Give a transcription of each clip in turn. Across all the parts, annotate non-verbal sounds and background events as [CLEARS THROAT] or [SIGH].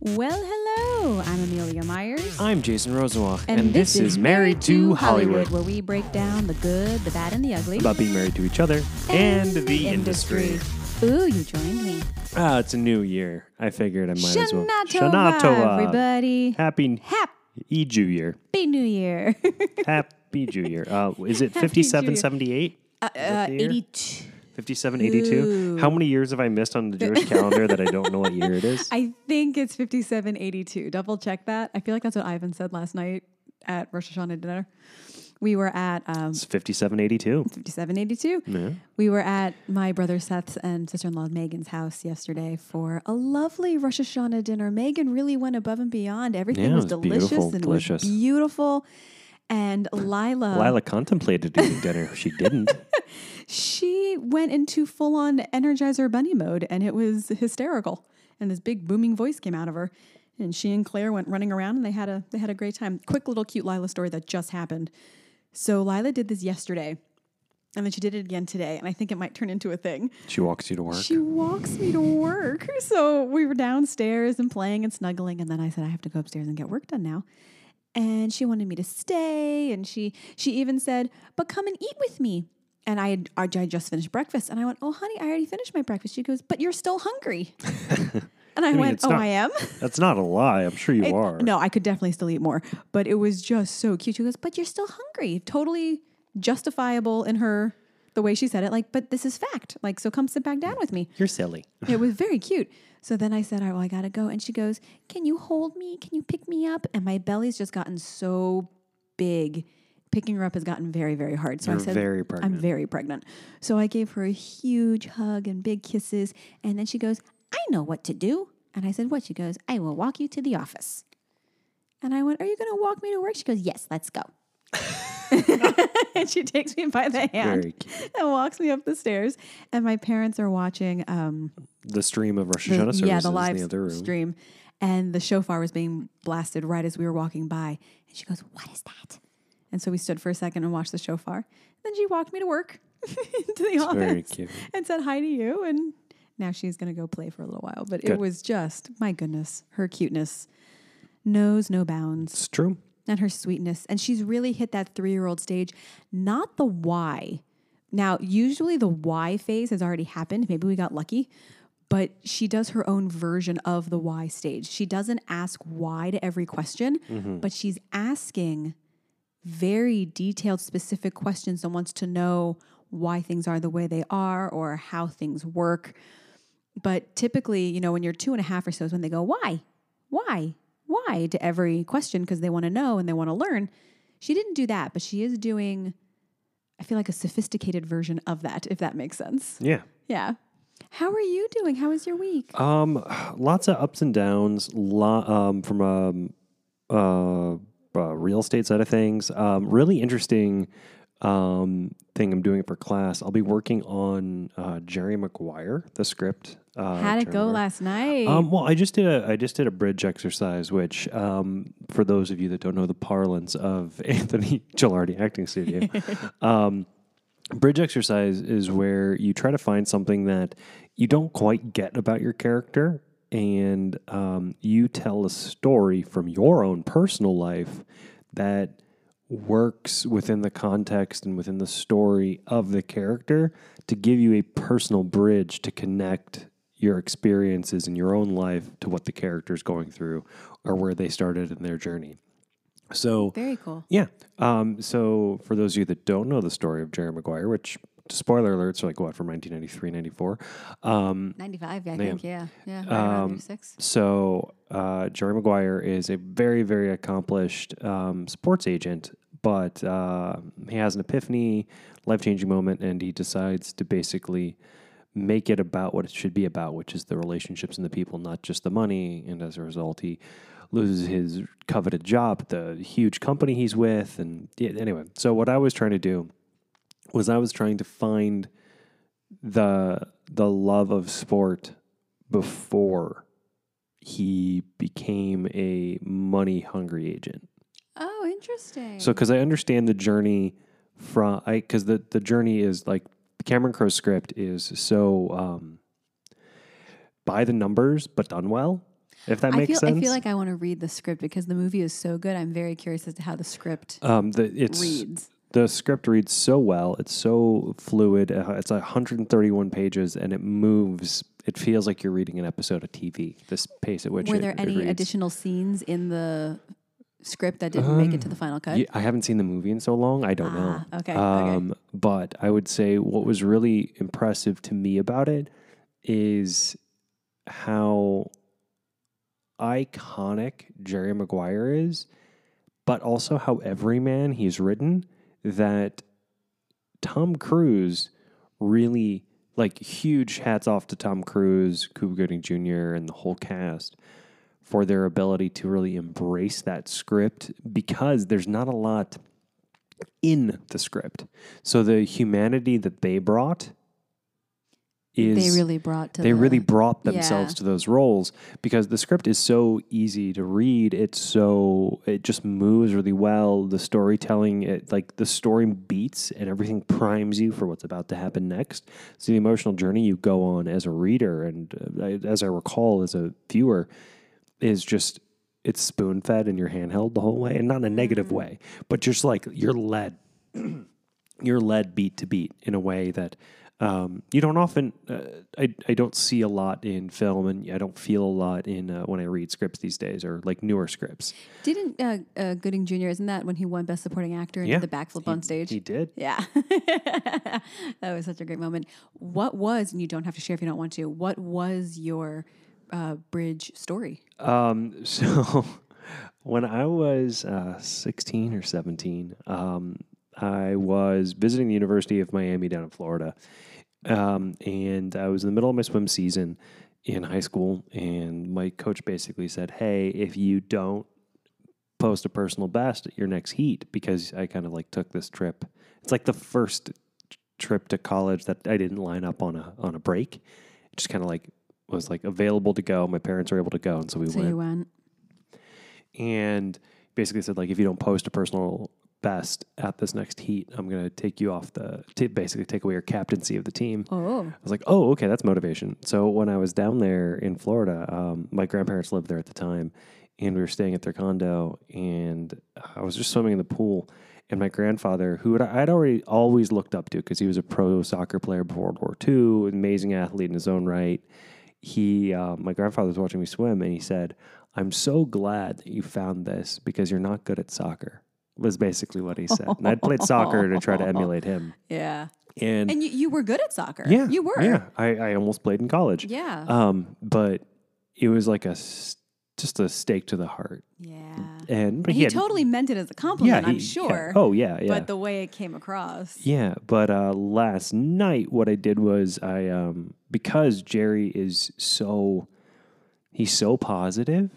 Well, hello. I'm Amelia Myers. I'm Jason Rosenwald, and, this, is Married to Hollywood, where we break down the good, the bad, and the ugly. about being married to each other and, the industry. Ooh, you joined me. Ah, it's a new year. I figured I might as well. Shana Tova, everybody. Happy Happy Eju year. Happy New Year. [LAUGHS] Happy Jew year. Uh, is it Happy 5778? uh, uh, 82. 5782? How many years have I missed on the Jewish [LAUGHS] calendar that I don't know what year it is? I think it's 5782. Double check that. I feel like that's what Ivan said last night at Rosh Hashanah dinner. We were at um, It's 5782. 5782. Yeah. We were at my brother Seth's and sister in law Megan's house yesterday for a lovely Rosh Hashanah dinner. Megan really went above and beyond. Everything Yeah, was, it was delicious beautiful, and it was beautiful. And Lila, Lila contemplated eating dinner. She didn't. [LAUGHS] she went into full on Energizer Bunny mode and it was hysterical. And this big booming voice came out of her. And she and Claire went running around and they had a they had a great time. Quick little cute Lila story that just happened. So Lila did this yesterday. And then she did it again today. And I think it might turn into a thing. She walks you to work. She walks me to work. [LAUGHS] So we were downstairs and playing and snuggling. And then I said, I have to go upstairs and get work done now. And she wanted me to stay. And she she even said, but come and eat with me. And I had, I just finished breakfast. And I went, oh, honey, I already finished my breakfast. She goes, but you're still hungry. [LAUGHS] and I, mean, went, oh, not- I am? [LAUGHS] That's not a lie. I'm sure you are. No, I could definitely still eat more. But it was just so cute. She goes, but you're still hungry. Totally justifiable in her, the way she said it. Like, but this is fact. Like, so come sit back down with me. You're silly. It was very cute. So then I said, All right, well, I gotta go. And she goes, Can you hold me? Can you pick me up? And my belly's just gotten so big. Picking her up has gotten very, very hard. So You're I said, very I'm very pregnant. So I gave her a huge hug and big kisses. And then she goes, I know what to do. And I said, What? She goes, I will walk you to the office. And I went, Are you gonna walk me to work? She goes, Yes, let's go. [LAUGHS] [LAUGHS] and she takes me by the hand and walks me up the stairs. And my parents are watching um, The stream of Rosh the- Hashanah services yeah, the live in the stream. And the shofar was being blasted right as we were walking by. And she goes, What is that? And so we stood for a second and watched the shofar. Then she walked me to work [LAUGHS] into the office very cute. and said hi to you. And now she's going to go play for a little while. But it was just, my goodness, her cuteness knows no bounds It's true. And her sweetness. And she's really hit that three year old stage, not the why. Now, usually the why phase has already happened. Maybe we got lucky, but she does her own version of the why stage. She doesn't ask why to every question, mm-hmm. but she's asking very detailed, specific questions and wants to know why things are the way they are or how things work. But typically, you know, when you're two and a half or so is when they go, why? Why? Why to every question because they want to know and they want to learn. She didn't do that, but she is doing, I feel like a sophisticated version of that, if that makes sense. Yeah. Yeah. How are you doing? How was your week? Um, lots of ups and downs. Lo- um, from a uh, uh, real estate side of things. Um, really interesting um, thing I'm doing for class. I'll be working on uh, Jerry Maguire, the script. Uh, How'd it go last night? Um, well, I just did a I just did a bridge exercise, which um, for those of you that don't know the parlance of [LAUGHS] Anthony Gilardi Acting Studio, [LAUGHS] um, bridge exercise is where you try to find something that you don't quite get about your character, and um, you tell a story from your own personal life that works within the context and within the story of the character to give you a personal bridge to connect your experiences in your own life to what the character is going through or where they started in their journey. So, Very cool. yeah. Um, so, for those of you that don't know the story of Jerry Maguire, which spoiler alerts are like what from 1993, 94. Um, 95, I Yeah. think. Yeah. Yeah. Right Um, so uh, Jerry Maguire is a very, very accomplished um, sports agent, but uh, he has an epiphany, life changing moment, and he decides to basically make it about what it should be about, which is the relationships and the people, not just the money. And as a result, he loses his coveted job at the huge company he's with. And yeah, anyway, so what I was trying to do was I was trying to find the the love of sport before he became a money hungry agent. Oh, interesting. So because I understand the journey from I because the the journey is like Cameron Crowe's script is so um, by the numbers but done well. if that I makes feel sense. I feel like I want to read the script because the movie is so good. I'm very curious as to how the script um, the, it's reads. the script reads so well. It's so fluid. Uh, it's 131 pages, and it moves. It feels like you're reading an episode of TV. This pace at which Were it- there any reads. additional scenes in the script that didn't make it to the final cut? Yeah, I haven't seen the movie in so long. I don't know. Ah, okay, okay. Um, But I would say what was really impressive to me about it is how iconic Jerry Maguire is, but also how everyman he's written. That Tom Cruise really like huge hats off to Tom Cruise, Cuba Gooding Jr., and the whole cast for their ability to really embrace that script because there's not a lot in the script. So the humanity that they brought is they really brought to they the, really brought themselves Yeah. to those roles because the script is so easy to read it's so it just moves really well the storytelling it like the story beats and everything primes you for what's about to happen next so the emotional journey you go on as a reader and uh, as i recall as a viewer is just it's spoon fed and you're handheld the whole way and not in a negative way but just like you're led [CLEARS THROAT] you're led beat to beat in a way that um, you don't often uh, I, I don't see a lot in film and I don't feel a lot in uh, when I read scripts these days or like newer scripts. Didn't uh, uh, Gooding Jr. isn't that when he won Best Supporting Actor and Yeah. did the backflip on stage? He did. yeah, [LAUGHS] that was such a great moment. What was, and you don't have to share if you don't want to. What was your uh, bridge story? Um, [LAUGHS] so when I was uh, 16 or 17, um, I was visiting the University of Miami down in Florida. Um, and I was in the middle of my swim season in high school. And my coach basically said, Hey, if you don't post a personal best at your next heat, because I kind of like took this trip, it's like the first trip to college that I didn't line up on a, on a break. Just kind of like was like available to go. My parents were able to go. And so we So went you went. and basically said like if you don't post a personal best at this next heat, I'm gonna take you off the to basically take away your captaincy of the team. Oh, I was like, oh, okay, that's motivation. So when I was down there in Florida, um, my grandparents lived there at the time, and we were staying at their condo, and I was just swimming in the pool. And my grandfather, who had- I'd already always looked up to because he was a pro soccer player before World War II, amazing athlete in his own right. He, uh, my grandfather was watching me swim, and he said, "I'm so glad that you found this because you're not good at soccer." Was basically what he said. And I'd played soccer to try to [LAUGHS] emulate him. yeah. And, And you, you were good at soccer. yeah, you were. Yeah, I, I almost played in college. Yeah. Um, but it was like a just a stake to the heart. yeah. And but he, he had, totally meant it as a compliment, yeah, I'm he- yeah. sure. Oh yeah, yeah. But the way it came across. yeah, but uh, last night what I did was I um, because Jerry is so he's so positive.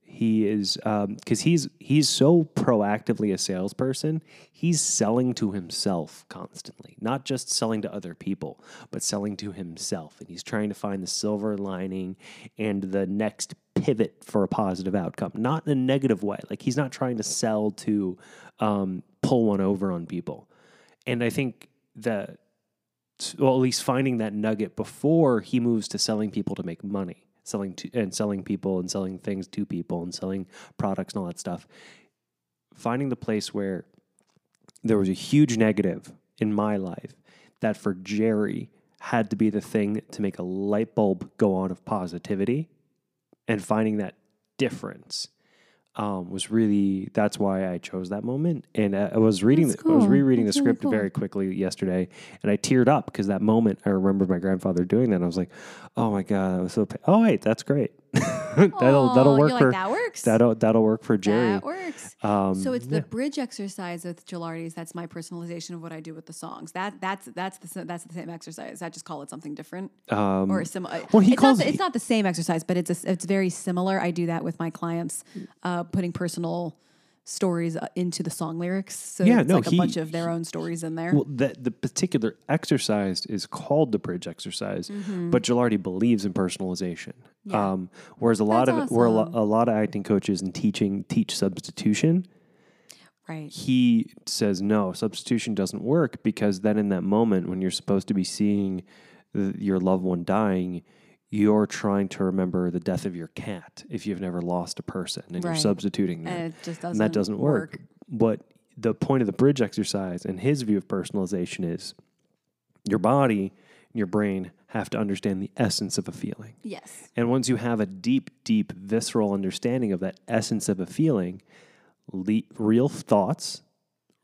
He is because he's he's so proactively a salesperson. He's selling to himself constantly, not just selling to other people, but selling to himself. And he's trying to find the silver lining and the next pivot for a positive outcome, not in a negative way. Like he's not trying to sell to um, pull one over on people. And I think that, well, at least finding that nugget before he moves to selling people to make money, selling to and selling people and selling things to people and selling products and all that stuff. Finding the place where there was a huge negative in my life that for Jerry had to be the thing to make a light bulb go on of positivity and finding that difference um, was really that's why I chose that moment. And uh, I was reading, the, I was rereading That's the really script cool. very quickly yesterday, and I teared up because that moment I remember my grandfather doing that. And I was like, oh my god, I was so. Pa- oh wait, that's great. [LAUGHS] [LAUGHS] that'll that'll work for like, that works. that'll that'll work for Jerry. That works. Um, So it's yeah. the bridge exercise with Gilardi's. That's my personalization of what I do with the songs. That that's that's the that's the same exercise. I just call it something different um, or similar. well, he it's calls- not the, it's not the same exercise, but it's a, it's very similar. I do that with my clients, uh, putting personal stories uh, into the song lyrics. So Yeah, it's no, like he- a bunch of their own stories in there. Well, the, the particular exercise is called the bridge exercise, Mm-hmm. but Gilardi believes in personalization. Um, whereas a lot That's of where a, lo- a lot of acting coaches and teaching teach substitution, right. he says no, substitution doesn't work because then in that moment when you're supposed to be seeing the, your loved one dying, you're trying to remember the death of your cat if you've never lost a person and you're substituting that. And it just doesn't and that doesn't work. But the point of the bridge exercise and his view of personalization is your body and your brain have to understand the essence of a feeling. Yes. And once you have a deep, deep, visceral understanding of that essence of a feeling, le- real thoughts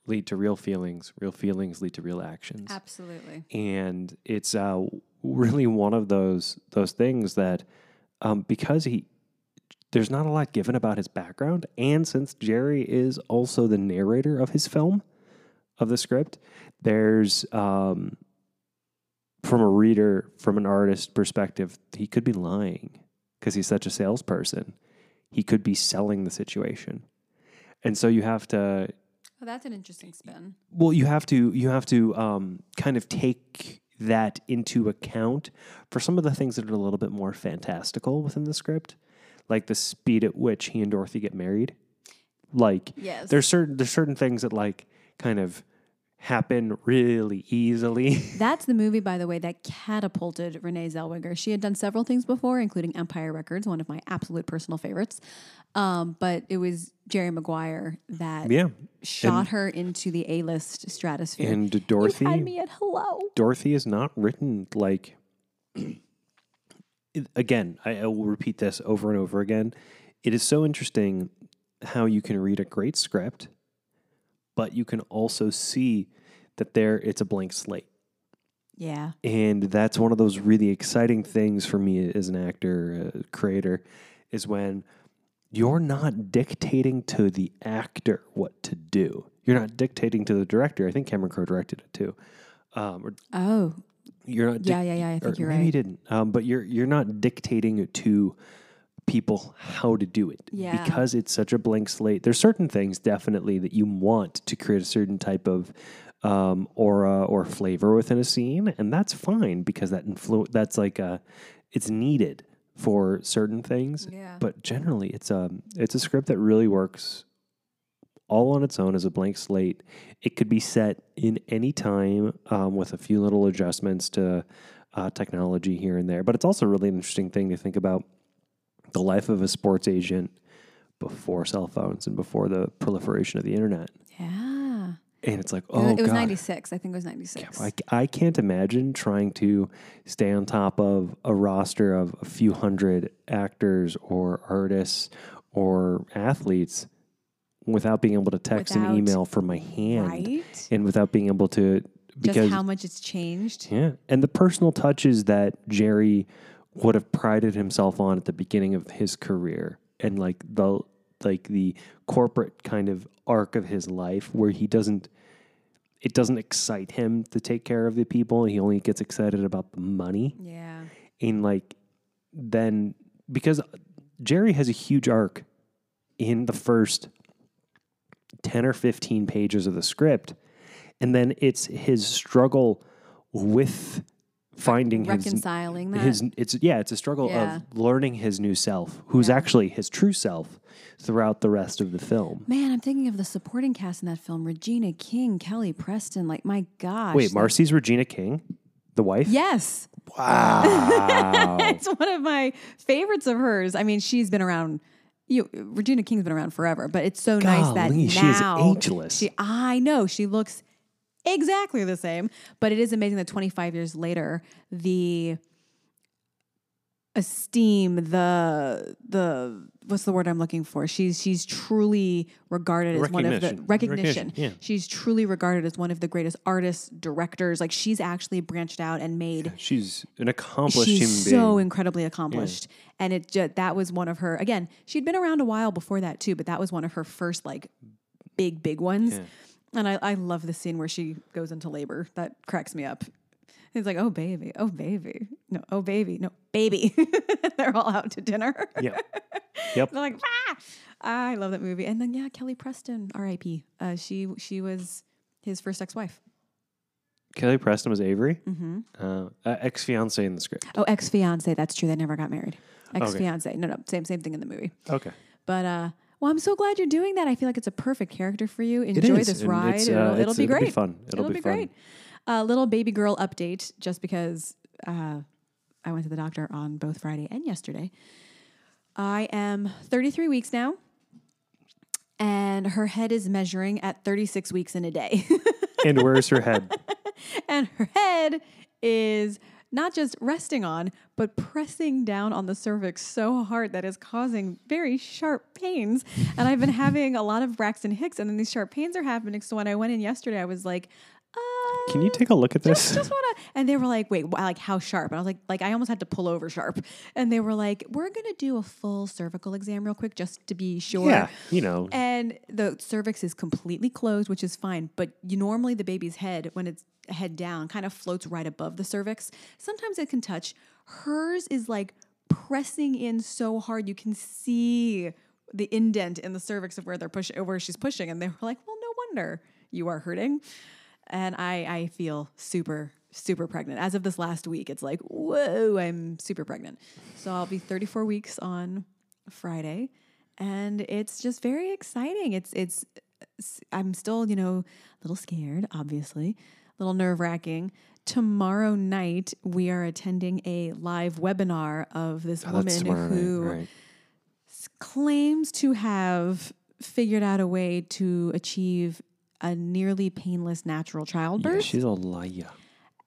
lead to real feelings. Real feelings lead to real actions. Absolutely. And it's uh, really one of those those things that um, because he there's not a lot given about his background, and since Jerry is also the narrator of his film, of the script, there's um, from a reader, from an artist perspective, he could be lying because he's such a salesperson. He could be selling the situation, and so you have to Well, that's an interesting spin. well you have to you have to um, kind of take that into account for some of the things that are a little bit more fantastical within the script like the speed at which he and dorothy get married like Yes. there's certain there's certain things that like kind of happen really easily [LAUGHS] That's the movie, by the way, that catapulted Renee Zellweger. She had done several things before, including Empire Records, one of my absolute personal favorites. Um, but it was Jerry Maguire that yeah shot her into the A-list stratosphere. and you dorothy had me at hello. Dorothy is not written like. [CLEARS THROAT] again, I, I will repeat this over and over again. It is so interesting how you can read a great script, but you can also see that there it's a blank slate. Yeah. And that's one of those really exciting things for me as an actor, uh, creator, is when you're not dictating to the actor what to do. You're not dictating to the director. I think Cameron Crowe directed it too. Um, or Oh, you're not. yeah, yeah, yeah. I think you're maybe you right. didn't. Um, but you're you're not dictating to people how to do it Yeah. because it's such a blank slate. There's certain things definitely that you want to create a certain type of um, aura or flavor within a scene, and that's fine because that influ- that's like a it's needed for certain things. Yeah. But generally, it's a it's a script that really works all on its own as a blank slate. It could be set in any time um, with a few little adjustments to uh, technology here and there. But it's also really an interesting thing to think about the life of a sports agent before cell phones and before the proliferation of the internet. Yeah. And it's like, oh, it was God. 96. I think it was 96. I, I can't imagine trying to stay on top of a roster of a few hundred actors or artists or athletes without being able to text Without- and email from my hand right? and without being able to because Just how much it's changed. yeah and the personal touches that Jerry would have prided himself on at the beginning of his career and like the like the corporate kind of arc of his life where he doesn't it doesn't excite him to take care of the people he only gets excited about the money Yeah. and like then because Jerry has a huge arc in the first 10 or 15 pages of the script and then it's his struggle with finding his Reconciling that. his it's yeah it's a struggle Yeah. of learning his new self who's Yeah. actually his true self throughout the rest of the film Man, I'm thinking of the supporting cast in that film: Regina King, Kelly Preston. Like, my gosh. wait marcy's regina king the wife Yes, wow [LAUGHS] it's one of my favorites of hers. I mean, she's been around. You, Regina King's been around forever, but it's so nice that Golly, she is now ageless. She, I know she looks exactly the same, but it is amazing that 25 years later, the esteem, the the what's the word I'm looking for? She's she's truly regarded as one of the Recognition. recognition. Yeah. She's truly regarded as one of the greatest artists, directors. Like she's actually branched out and made she's an accomplished she's so being incredibly accomplished and it ju- that was one of her again she'd been around a while before that too but that was one of her first like big big ones Yeah. And I, I love the scene where she goes into labor. That cracks me up. It's like oh baby. Oh baby. No oh baby. No baby. [LAUGHS] They're all out to dinner. Yep. [LAUGHS] Yep. They're like ah! i love that movie. And then yeah kelly preston rip uh, she she was his first ex-wife. Kelly preston was avery? Hmm uh, uh, ex-fiance in the script. Oh ex-fiance. That's true. They never got married. Ex-fiance. No no. Same same thing in the movie. Okay. But uh, well, I'm so glad you're doing that. I feel like it's a perfect character for you. Enjoy is, this and ride. it's, it'll, uh, it'll it's- be it'll be great. fun. It'll be fun. great. Uh, little baby girl update, just because uh, I went to the doctor on both Friday and yesterday. I am 33 weeks now, and her head is measuring at 36 weeks in a day. [LAUGHS] and where's her head? and her head is not just resting on, but pressing down on the cervix so hard that is causing very sharp pains. And I've been [LAUGHS] having a lot of Braxton Hicks, and then these sharp pains are happening. So when I went in yesterday, I was like, Can you take a look at this? just, just wanna and they were like wait wh- like how sharp? And i was like like i almost had to pull over sharp. And they were like we're gonna do a full cervical exam real quick just to be sure. Yeah, you know, and the cervix is completely closed which is fine but you normally the baby's head when it's head down kind of floats right above the cervix. Sometimes it can touch. Hers is like pressing in so hard you can see the indent in the cervix of where they're pushing where she's pushing and they were like well no wonder you are hurting and I I feel super super pregnant. As of this last week, it's like whoa, I'm super pregnant. So I'll be 34 weeks on Friday, and it's just very exciting. It's it's I'm still you know a little scared, obviously, a little nerve wracking. Tomorrow night we are attending a live webinar of this Oh, woman who right. claims to have figured out a way to achieve a nearly painless natural Yeah, childbirth. she's a liar.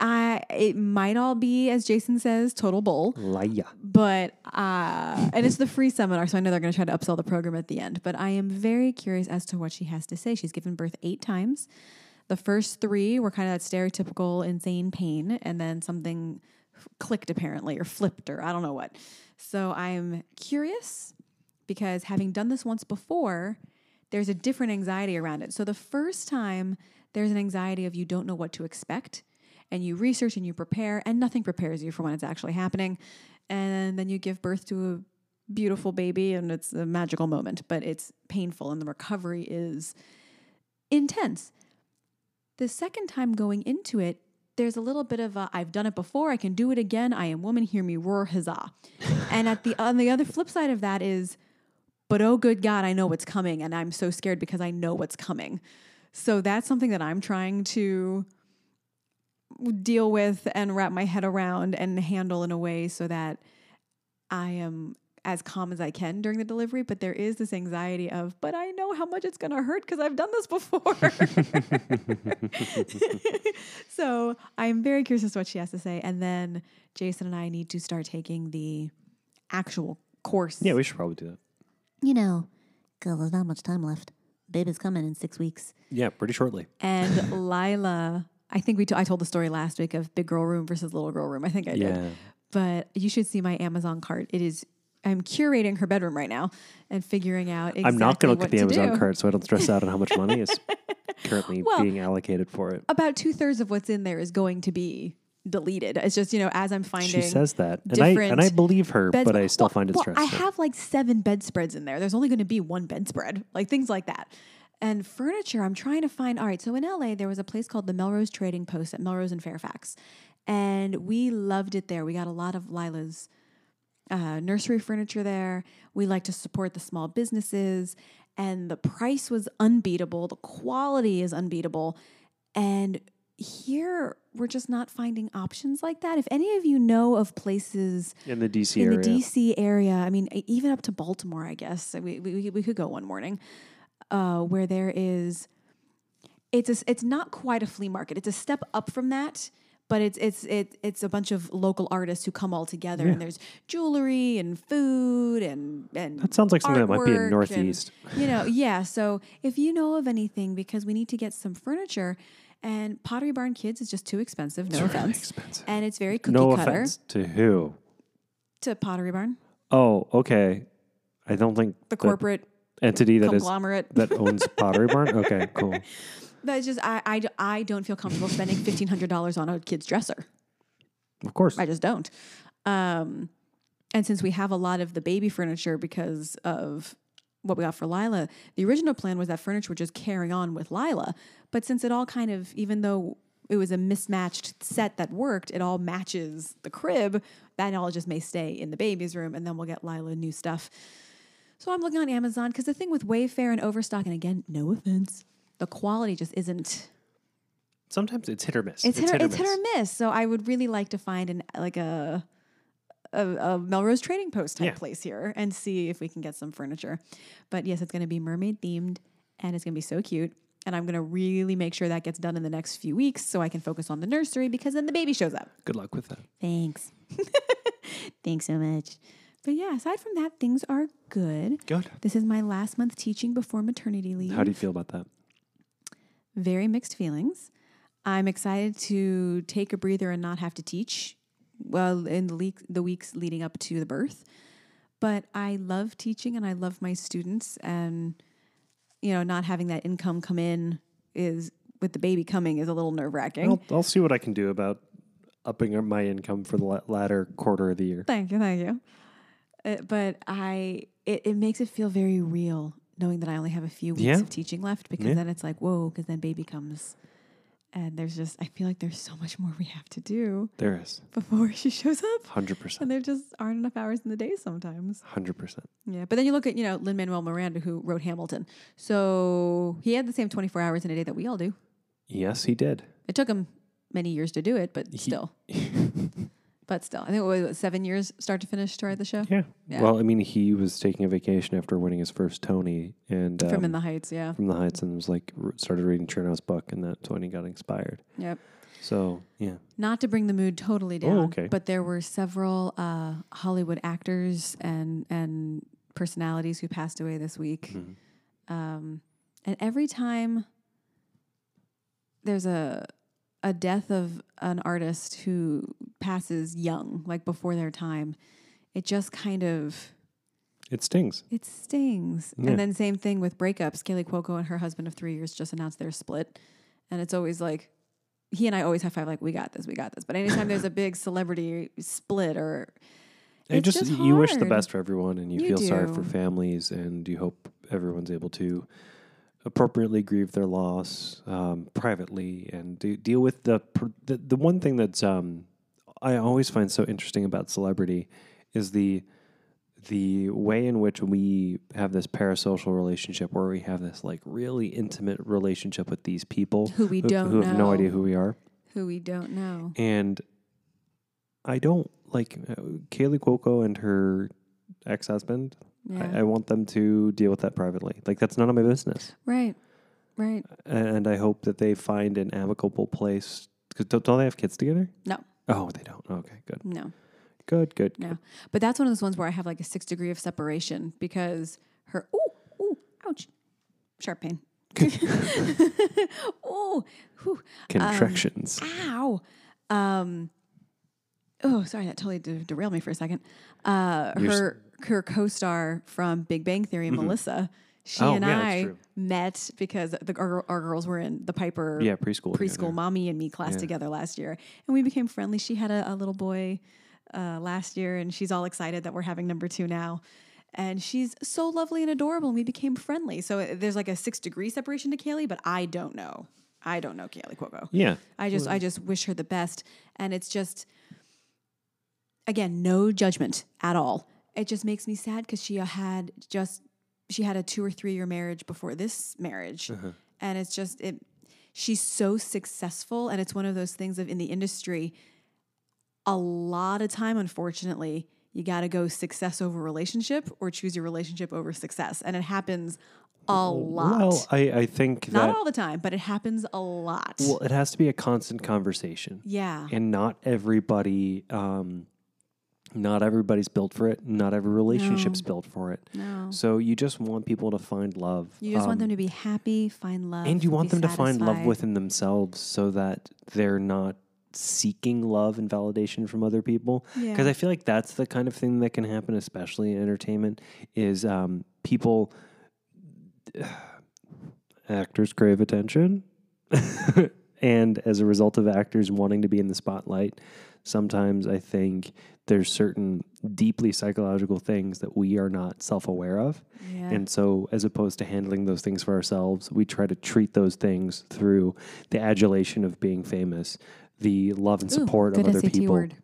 I it might all be, as Jason says, total bull. Liar. But uh, and it's the free seminar, so I know they're going to try to upsell the program at the end. But I am very curious as to what she has to say. She's given birth eight times. The first three were kind of that stereotypical insane pain, and then something clicked apparently or flipped or I don't know what. So I'm curious because having done this once before, there's a different anxiety around it. So the first time there's an anxiety of you don't know what to expect and you research and you prepare and nothing prepares you for when it's actually happening. And then you give birth to a beautiful baby and it's a magical moment, but it's painful and the recovery is intense. The second time going into it, there's a little bit of I've done it before, I can do it again. I am woman, hear me roar, huzzah. and at the on the other flip side of that is, but oh good God, I know what's coming, and I'm so scared because I know what's coming. So that's something that I'm trying to deal with and wrap my head around and handle in a way so that I am as calm as I can during the delivery, but there is this anxiety of, but I know how much it's going to hurt because I've done this before. [LAUGHS] so I'm very curious as to what she has to say. And then Jason and I need to start taking the actual course. Yeah, we should probably do that. You know, because there's not much time left. Baby's coming in six weeks. Yeah, pretty shortly. And [LAUGHS] Lila, I think we t- I told the story last week of big girl room versus little girl room. I think I did. Yeah. But you should see my Amazon cart. It is. I'm curating her bedroom right now and figuring out exactly I'm not going to look at the Amazon do. cart so I don't stress out on how much money is [LAUGHS] currently Well, being allocated for it. About two thirds of what's in there is going to be deleted. It's just you know as I'm finding. She says that, and I and I believe her, beds- but I still well- find it well, stressful. I have like seven bedspreads in there. There's only going to be one bedspread, like things like that. And furniture, I'm trying to find. All right, so in LA, there was a place called the Melrose Trading Post at Melrose and Fairfax, and we loved it there. We got a lot of Lila's uh, nursery furniture there. We like to support the small businesses, and the price was unbeatable. The quality is unbeatable, and here we're just not finding options like that. If any of you know of places in the DC in area. the DC area, I mean, even up to Baltimore, I guess we we, we could go one morning, uh, where there is, it's a, it's not quite a flea market. It's a step up from that, but it's it's it, it's a bunch of local artists who come all together, and there's jewelry and food and and That sounds like something that might be in artwork and, Northeast. you know, yeah. So if you know of anything, because we need to get some furniture. And Pottery Barn Kids is just too expensive. No really offense. expensive. And it's very cookie no cutter offense to who. to Pottery Barn, Oh, okay. I don't think the corporate entity that is conglomerate. that owns Pottery Barn. [LAUGHS] Okay, cool. That's just I, I, I don't feel comfortable spending fifteen hundred dollars on a kid's dresser. Of course. I just don't. Um, and since we have a lot of the baby furniture because of what we got for Lila, the original plan was that furniture would just carry on with Lila. But since it all kind of, even though it was a mismatched set that worked, it all matches the crib. That all just may stay in the baby's room, and then we'll get Lila new stuff. So I'm looking on Amazon because the thing with Wayfair and Overstock, and again, no offense, the quality just isn't Sometimes it's hit or miss. it's, hit, or, it's hit or miss. miss. So I would really like to find an like a a, a Melrose Trading Post type Yeah. place here and see if we can get some furniture. But yes, it's going to be mermaid themed and it's going to be so cute. And I'm going to really make sure that gets done in the next few weeks so I can focus on the nursery because then the baby shows up. Good luck with that. Thanks. [LAUGHS] Thanks so much. But yeah, aside from that, things are good. Good. This is my last month teaching before maternity leave. How do you feel about that? very mixed feelings. I'm excited to take a breather and not have to teach well in the, leak, the weeks leading up to the birth. But I love teaching and I love my students and you know not having that income come in is with the baby coming is a little nerve wracking. I'll, I'll see what I can do about upping my income for the latter quarter of the year. Thank you, thank you. Uh, but I it, it makes it feel very real knowing that I only have a few weeks Yeah. of teaching left because Yeah. then it's like whoa because then baby comes and there's just I feel like there's so much more we have to do There is before she shows up. hundred percent, And there just aren't enough hours in the day sometimes. hundred percent. Yeah. But then you look at, you know, Lin Manuel Miranda, who wrote Hamilton. So he had the same 24 hours in a day that we all do. Yes, he did. It took him many years to do it, but still. [LAUGHS] but still. I think it was what, seven years start to finish to write the show. Yeah. Yeah. Well, I mean, he was taking a vacation after winning his first Tony, and From um, In the Heights. Yeah. from the Heights, and was like r- started reading Chernow's book, and that's when he got inspired. Yep. So yeah, Not to bring the mood totally down, okay. but there were several uh, Hollywood actors and and personalities who passed away this week. Mhm. Um, and every time there's a a death of an artist who passes young, like before their time, it just kind of it stings. it stings. Yeah. And then same thing with breakups. Kaley Cuoco and her husband of three years just announced their split, and it's always like he and I always high five like we got this, we got this. But anytime there's a [LAUGHS] big celebrity split or It's just, just you wish the best for everyone, and you, You feel sorry for families, and you hope everyone's able to appropriately grieve their loss um, privately and do, deal with the, the the one thing that's um, I always find so interesting about celebrity is the the way in which we have this parasocial relationship where we have this like really intimate relationship with these people who we don't who have know, no idea who we are who we don't know. and I don't like uh, Kaley Cuoco and her ex-husband. Yeah. I, I want them to deal with that privately. Like that's none of my business. right. Right. And I hope that they find an amicable place. Because don't, don't they have kids together? No. Oh, they don't. Okay, good, No. good, good. No. But that's one of those ones where I have like a six degree of separation because her ooh, ooh, ouch. Sharp pain. [LAUGHS] ooh, whew, Contractions. ow. Um oh, sorry, that totally de- derailed me for a second. Uh You're her her co-star from Big Bang Theory, Melissa, she Oh, and yeah, I met because the our, our girls were in the Piper yeah, preschool. preschool together. mommy and me class Yeah. together last year. And we became friendly. She had a, a little boy uh, last year and she's all excited that we're having number two now. And she's so lovely and adorable and we became friendly. So uh, there's like a six degree separation to kaley but i don't know. I don't know kaley cuoco. Yeah. i just i just wish her the best. And it's just again no judgment at all it just makes me sad because she had just she had a two or three year marriage before this marriage. Uh-huh. and it's just it she's so successful and it's one of those things of in the industry a lot of time unfortunately you got to go success over relationship or choose your relationship over success. And it happens a lot. Well, I, I think not that all the time but it happens a lot. Well, it has to be a constant conversation. yeah. And not everybody um not everybody's built for it. Not every relationship's No. built for it. No. So you just want people to find love you just want um, them to be happy find love and you want them to find love within themselves so that they're not seeking love and validation from other people. Because Yeah. i feel like that's the kind of thing that can happen especially in entertainment is um, people [SIGHS] actors crave attention. [LAUGHS] And as a result of actors wanting to be in the spotlight sometimes i think there's certain deeply psychological things that we are not self-aware of yeah. and so, as opposed to handling those things for ourselves, we try to treat those things through the adulation of being famous, the love and Ooh, support of other people. word.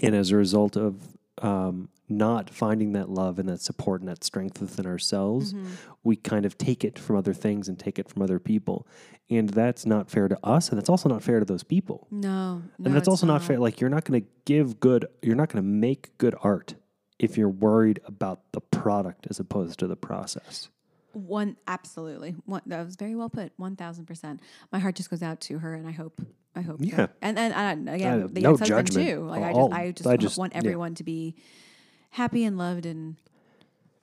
And as a result of um, not finding that love and that support and that strength within ourselves, we kind of take it from other things and take it from other people. And that's not fair to us. And that's also not fair to those people. No, no and that's also not fair. Like, you're not going to give good, you're not going to make good art if you're worried about the product as opposed to the process. One absolutely. One that was very well put. One thousand percent. My heart just goes out to her, and I hope. I hope. Yeah. that- and and again, Uh, the no ex-husband judgment. too. Like I just, I just, I just- want yeah. everyone to be happy and loved and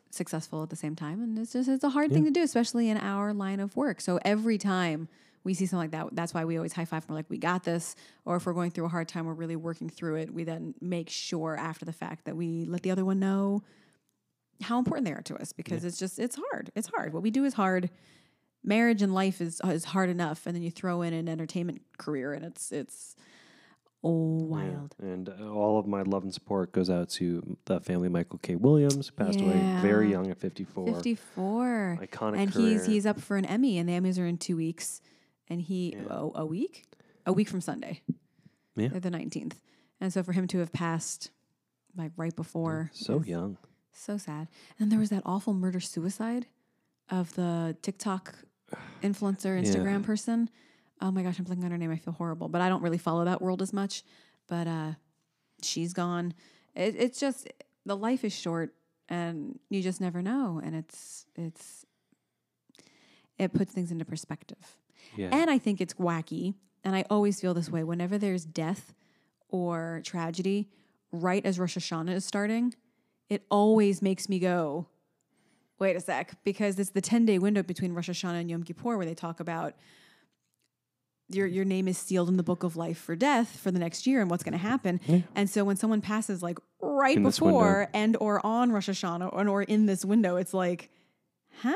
successful at the same time. And it's just, it's a hard thing to do, especially in our line of work. So every time we see something like that, that's why we always high five. And we're like, we got this. Or if we're going through a hard time, we're really working through it. We then make sure after the fact that we let the other one know how important they are to us because it's just it's hard. It's hard. What we do is hard. Marriage and life is is hard enough, and then you throw in an entertainment career, and it's it's oh Yeah. wild. And uh, all of my love and support goes out to the family Michael K. Williams, passed away very young at 54. Fifty four, Iconic and career. he's he's up for an Emmy, and the Emmys are in two weeks, and he oh, a week, a week from Sunday, Yeah. They're the nineteenth, and so for him to have passed like right before, so young. So sad. And there was that awful murder suicide of the TikTok influencer Instagram person. Oh my gosh, I'm blanking on her name. I feel horrible, but I don't really follow that world as much. But uh, she's gone. It, it's just the life is short, and you just never know. And it's it's it puts things into perspective. Yeah. And I think it's wacky. And I always feel this way whenever there's death or tragedy, right as Rosh Hashanah is starting, it always makes me go, wait a sec, because it's the 10 day window between Rosh Hashanah and Yom Kippur where they talk about your, your name is sealed in the book of life for death for the next year and what's going to happen. And so when someone passes like right In before and or on Rosh Hashanah and or in this window, it's like, huh?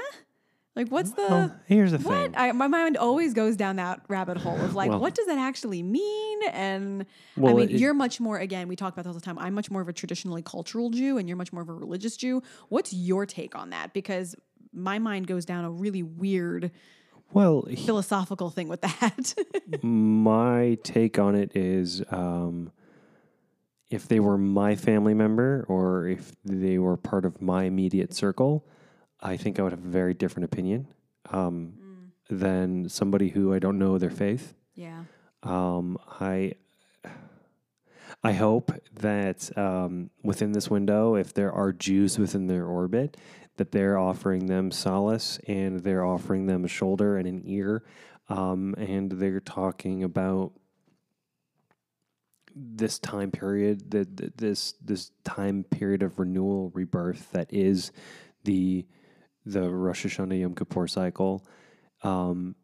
Like what's the well, here's the what? thing. I, my mind always goes down that rabbit hole of like, Well- what does that actually mean? And I mean, it- you're much more, again, we talk about this all the time. I'm much more of a traditionally cultural Jew and you're much more of a religious Jew. What's your take on that? Because my mind goes down a really weird Well, philosophical thing with that. [LAUGHS] my take on it is um, if they were my family member or if they were part of my immediate circle, I think I would have a very different opinion um, than somebody who I don't know their faith. yeah. Um, I I hope that um, within this window, if there are Jews within their orbit, that they're offering them solace and they're offering them a shoulder and an ear, um, and they're talking about this time period, that that this this time period of renewal, rebirth that is the the Rosh Hashanah Yom Kippur cycle, um,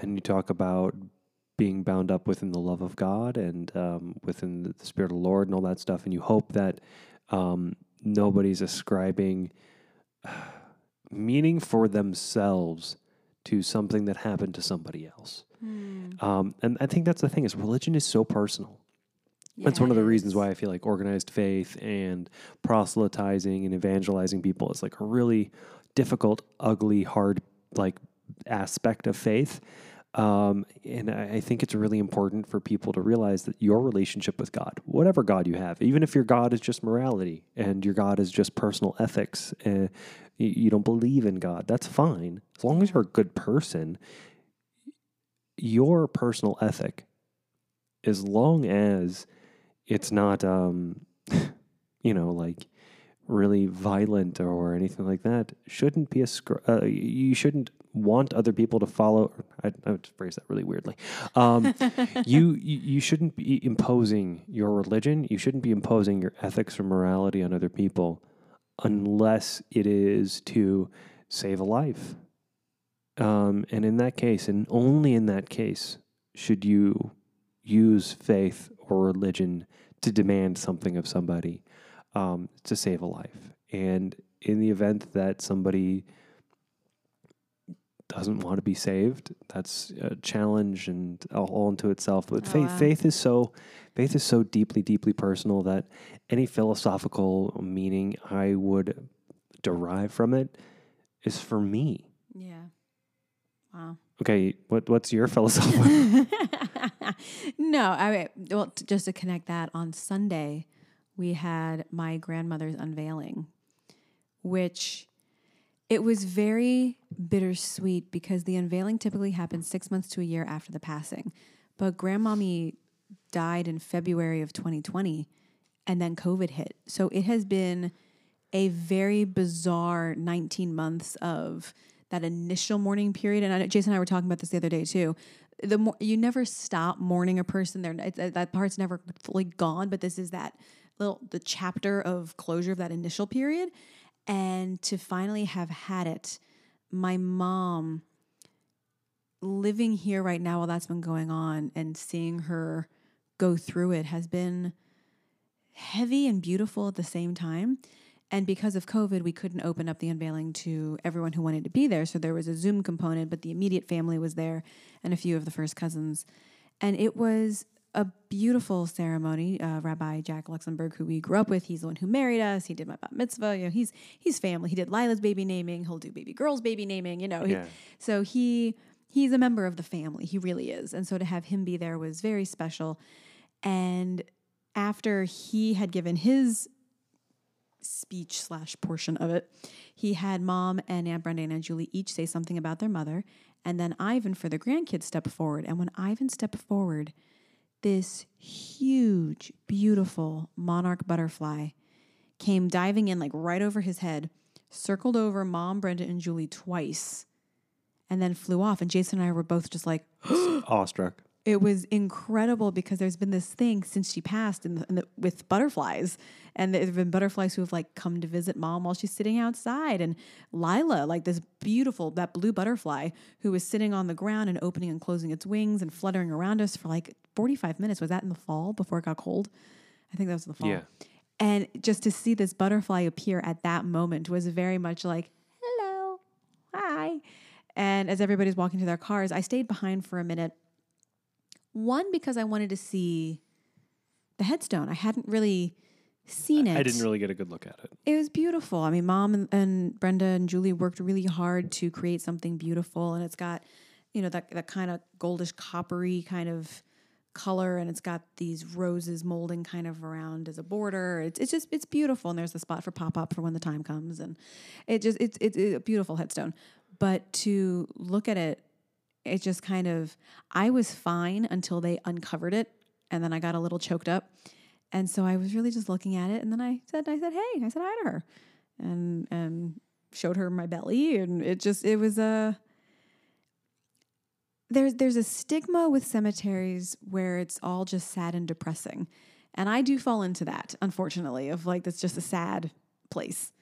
and you talk about being bound up within the love of God and um, within the, Spirit of the Lord and all that stuff, and you hope that um, nobody's ascribing [SIGHS] meaning for themselves to something that happened to somebody else. Um, and I think that's the thing is religion is so personal. That's one of the reasons why I feel like organized faith and proselytizing and evangelizing people is like a really difficult, ugly, hard like aspect of faith. Um, and I, I think it's really important for people to realize that your relationship with God, whatever God you have, even if your God is just morality and your God is just personal ethics, uh, you, you don't believe in God, that's fine. As long as you're a good person, your personal ethic, as long as it's not, um, [LAUGHS] you know, like really violent or anything like that, shouldn't be a. Uh, you shouldn't want other people to follow. I, I would phrase that really weirdly. Um, [LAUGHS] you, you you shouldn't be imposing your religion. You shouldn't be imposing your ethics or morality on other people, unless it is to save a life. Um, and in that case, and only in that case, should you use faith or religion to demand something of somebody um, to save a life. And in the event that somebody doesn't want to be saved, that's a challenge and all unto itself. But Oh, faith, wow. faith is so faith is so deeply, deeply personal that any philosophical meaning I would derive from it is for me. Yeah. Wow. Okay, what what's your [LAUGHS] philosophical? [LAUGHS] no, I mean, well, just to connect that on Sunday, we had my grandmother's unveiling, which it was very bittersweet because the unveiling typically happens six months to a year after the passing. But grandmommy died in February of 2020 and then COVID hit. So it has been a very bizarre 19 months of that initial mourning period. And I, Jason and I were talking about this the other day too. The more, you never stop mourning a person. There, that part's never fully gone. But this is that little the chapter of closure of that initial period, and to finally have had it. My mom living here right now while that's been going on and seeing her go through it has been heavy and beautiful at the same time. And because of COVID, we couldn't open up the unveiling to everyone who wanted to be there. So there was a Zoom component, but the immediate family was there and a few of the first cousins. And it was a beautiful ceremony. Uh, Rabbi Jack Luxemburg, who we grew up with, he's the one who married us. He did my bat mitzvah. You know, he's he's family. He did Lila's baby naming. He'll do baby girl's baby naming. You know, he- so he he's a member of the family. He really is. And so to have him be there was very special. And after he had given his speech slash portion of it, he had mom and Aunt Brenda and Aunt Julie each say something about their mother. And then Ivan for the grandkids stepped forward. And when Ivan stepped forward, this huge, beautiful monarch butterfly came diving in like right over his head, circled over mom, Brenda, and Julie twice, and then flew off. And Jason and I were both just like, [GASPS] Awestruck. It was incredible because there's been this thing since she passed in the, in the, with butterflies and there have been butterflies who have like come to visit mom while she's sitting outside and lila like this beautiful that blue butterfly who was sitting on the ground and opening and closing its wings and fluttering around us for like 45 minutes was that in the fall before it got cold i think that was in the fall Yeah. and just to see this butterfly appear at that moment was very much like, hello, hi. And as everybody's walking to their cars, I stayed behind for a minute. One, because I wanted to see the headstone. I hadn't really seen it. I didn't really get a good look at it. It was beautiful. I mean, mom and, and Brenda and Julie worked really hard to create something beautiful, and it's got, you know, that that kind of goldish coppery kind of color, and it's got these roses molding kind of around as a border. It's it's just it's beautiful, and there's the spot for pop up for when the time comes, and it just it's it's a beautiful headstone. But to look at it, it just kind of I was fine until they uncovered it, and then I got a little choked up. And so I was really just looking at it, and then I said, I said, hey, I said hi to her, and and showed her my belly, and it just it was a. There's there's a stigma with cemeteries where it's all just sad and depressing, and I do fall into that, unfortunately, of like that's just a sad place.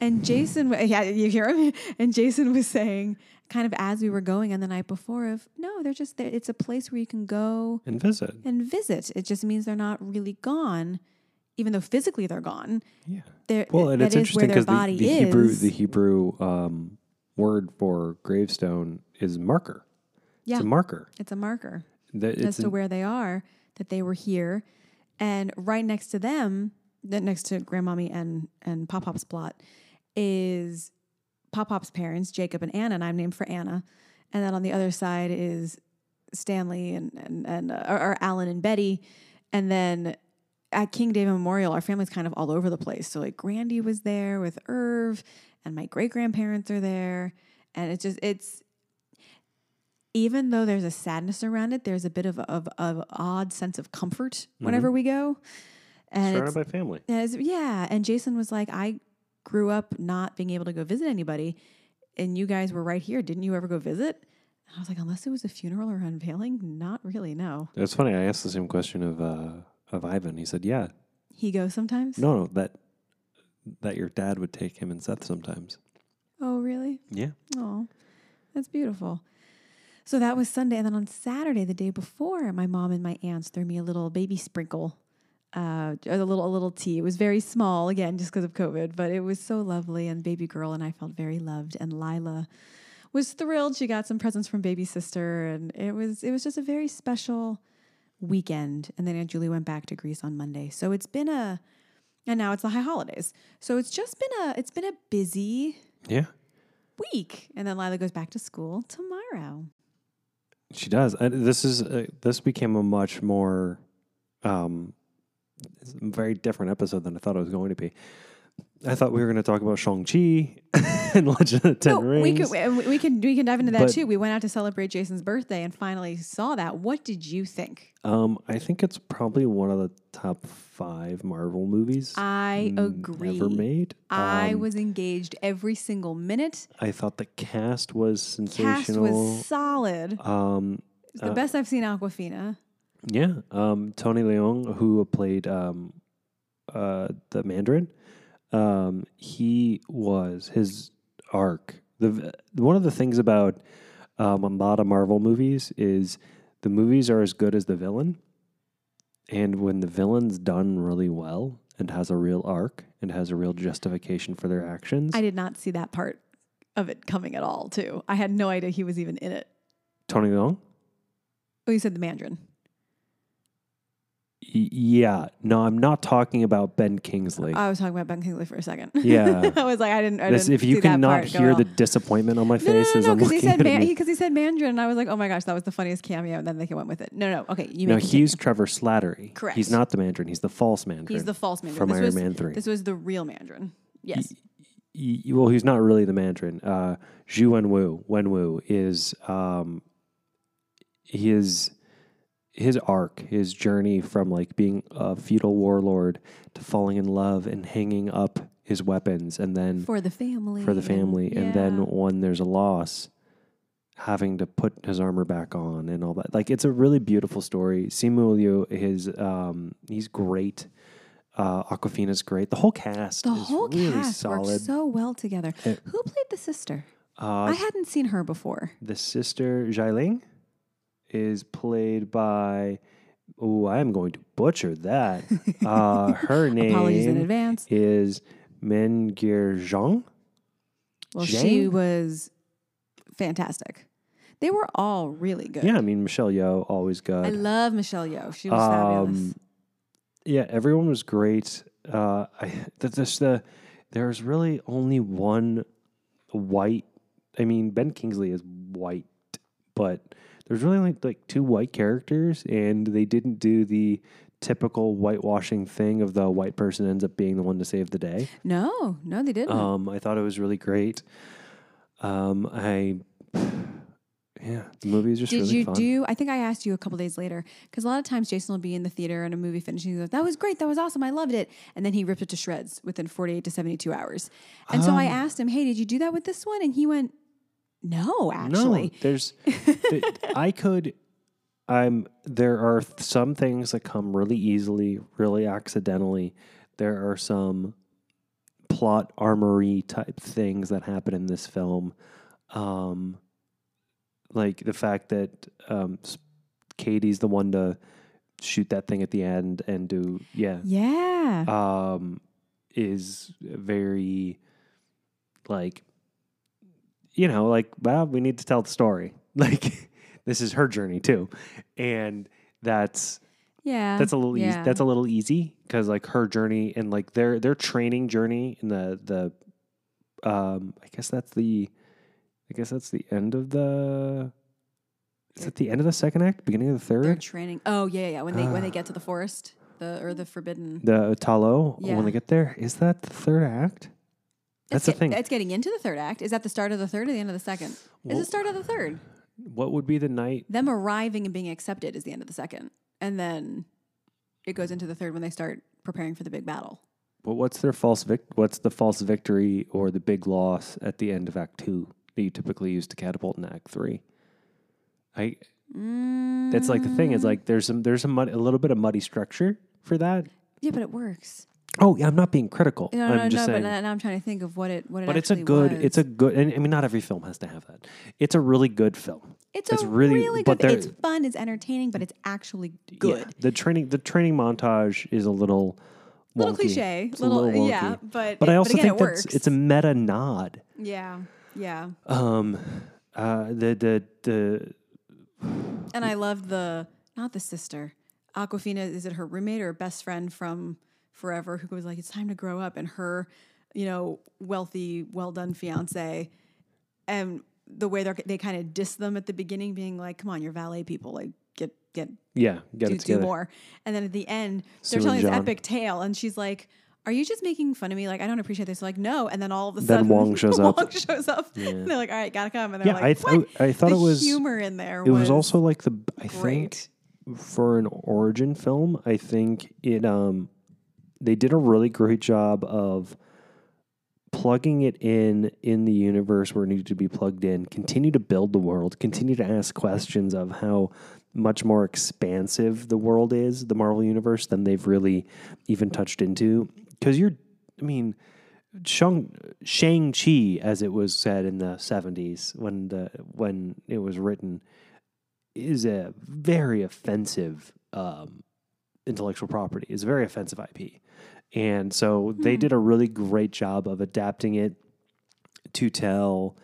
And Jason, yeah, you hear him. And Jason was saying, kind of as we were going, on the night before, of no, they're just there. It's a place where you can go And visit. and visit. It just means they're not really gone, even though physically they're gone. Yeah. They're, Well, and it's interesting because the, the. Hebrew the Hebrew um, word for gravestone is marker. yeah, It's a marker. it's a marker That as it's to an- where they are, that they were here, and right next to them, next to Grandmommy and and Pop Pop's plot, is Pop Pop's parents, Jacob and Anna, and I'm named for Anna, and then on the other side is Stanley and and and uh, or, or Alan and Betty, and then at King David Memorial, our family's kind of all over the place. So like Grandy was there with Irv, and my great grandparents are there, and it's just it's even though there's a sadness around it, there's a bit of of, of odd sense of comfort whenever we go. And surrounded by family. and yeah, and Jason was like, I grew up not being able to go visit anybody, and you guys were right here. Didn't you ever go visit? I was like, unless it was a funeral or unveiling, not really. No, It's funny. I asked the same question of uh, of Ivan. He said, "Yeah, he goes sometimes. no, no, that that your dad would take him and Seth sometimes." Oh, really? Yeah. Oh, that's beautiful. So that was Sunday, and then on Saturday, the day before, my mom and my aunts threw me a little baby sprinkle, uh, a little a little tea. It was very small, again, just because of COVID, but it was so lovely. And baby girl and I felt very loved, and Lila was thrilled. She got some presents from baby sister, and it was it was just a very special weekend. And then Aunt Julie went back to Greece on Monday, so it's been a, and now it's the high holidays. So it's just been a it's been a busy Yeah. week, and then Lila goes back to school tomorrow. She does. This is uh, this became a much more um, it's a very different episode than I thought it was going to be. I thought we were going to talk about Shang Chi [LAUGHS] and Legend of the Ten No, Rings. we could we, we can we can dive into that But- too. We went out to celebrate Jason's birthday and finally saw that. What did you think? Um, I think it's probably one of the top five Marvel movies I agree. ever made. I Um, was engaged every single minute. I thought the cast was sensational. Cast was solid. um, It's the best I've seen Awkwafina. Yeah, um, Tony Leung, who played um, uh, the Mandarin, um, he was his arc. The one of the things about um, a lot of Marvel movies is the movies are as good as the villain, and when the villain's done really well and has a real arc and has a real justification for their actions, I did not see that part of it coming at all. Too. I had no idea he was even in it. Tony Leung. Oh, you said the Mandarin. Yeah, no, I'm not talking about Ben Kingsley. I was talking about Ben Kingsley for a second. [LAUGHS] Yeah. I was like, I didn't. I This, didn't if you cannot hear well. the disappointment on my No, no, face no, no, I'm because he said at man, me. because he, said Mandarin, and I was like, oh my gosh, that was the funniest cameo, and then they went with it. No, no, okay, you No, he's Trevor Slattery. Correct. He's not the Mandarin. He's the false Mandarin. he's the false Mandarin from this Iron was, Man 3. This was the real Mandarin. Yes, well, he's not really the Mandarin. Uh, Xu Wenwu, Wenwu is um, his his arc, his journey from like being a feudal warlord to falling in love and hanging up his weapons, and then for the family. for the family, and, yeah. then when there's a loss, having to put his armor back on and all that. Like it's a really beautiful story. Simu Liu, his um, he's great. Uh, Awkwafina's great. The whole cast the whole really cast solid. worked so well together. It- Who played the sister? uh, I hadn't seen her before. the sister Xialing is played by. Oh, I am going to butcher that. [LAUGHS] uh, her name Apologies in advance. is Meng'er Zhang. Well, she was fantastic. They were all really good. Yeah, I mean Michelle Yeoh, always good. I love Michelle Yeoh. She was fabulous. Um, yeah, everyone was great. Uh, I this the there's really only one white. I mean, Ben Kingsley is white, but there's really only like two white characters, and they didn't do the typical whitewashing thing of the white person ends up being the one to save the day. No, no, they didn't. Um, I thought it was really great. Um, I yeah, the movie is just Did really you fun. do? I think I asked you a couple days later because a lot of times Jason will be in the theater and a movie finishing. He's like, "That was great. That was awesome. I loved it." And then he ripped it to shreds within forty-eight to seventy-two hours. And so I Um, asked him, "Hey, did you do that with this one?" And he went, "No, actually." No, there's, th- [LAUGHS] I could, I'm, there are some things that come really easily, really accidentally. There are some plot armory type things that happen in this film. Um, like the fact that um, Katy's the one to shoot that thing at the end and do, yeah, Yeah. um, is very like you know like well we need to tell the story [LAUGHS] like this is her journey too and that's yeah. that's a little easy that's a little easy because like her journey and like their their training journey in the the um i guess that's the i guess that's the end of the is it the end of the second act beginning of the Their third training. Oh yeah, yeah, yeah. When they when they get to the forest, the or the forbidden. the Ta Lo Yeah. when they get there is that the third act that's the thing It's getting into the third act. Is that the start of the third or the end of the second? Is Well- the start of the third? what would be the night Them arriving and being accepted is the end of the second, and then it goes into the third when they start preparing for the big battle. But what's their false vic? What's the false victory or the big loss at the end of Act Two that you typically use to catapult in Act Three? I. That's like the thing is like there's some there's a mud, a little bit of muddy structure for that. Yeah, but it works. Oh yeah, I'm not being critical. No, I'm no, just no. saying. But now I'm trying to think of what it what it. but it's a good. was. It's a good. And I mean, not every film has to have that. It's a really good film. It's, it's a really- really, but good. It's fun. It's entertaining, but it's actually Yeah. good. The training the training montage is a little Little cliche. It's a Little, little yeah. But But it- I also again, think it that's works. it's a meta nod. yeah, yeah. Um, uh, the the the And I love the not the sister. Awkwafina is it her roommate or best friend from forever who was like, It's time to grow up and her, you know, wealthy, well done fiance. And the way they're, they kind of diss them at the beginning, being like, Come on, you're valet people, like get get Yeah, get do, it do more. And then at the end, Sue they're telling and this John. epic tale, and she's like, "Are you just making fun of me? Like I don't appreciate this." Like no. And then all of a Then sudden, Wong [LAUGHS] shows up. Wong shows up. And they're like, "All right, gotta come." And they're Yeah, like, I "What?" thought I thought the it was humor in there. It was also like the I think for an origin film, I think it um they did a really great job of plugging it in in the universe where it needed to be plugged in, continue to build the world, continue to ask questions of how much more expansive the world is, the Marvel universe, than they've really even touched into. Because you're, I mean, Shang Shang Chi, as it was said in the seventies when the when it was written, is a very offensive um, intellectual property. It's a very offensive IP, and so they did a really great job of adapting it to tell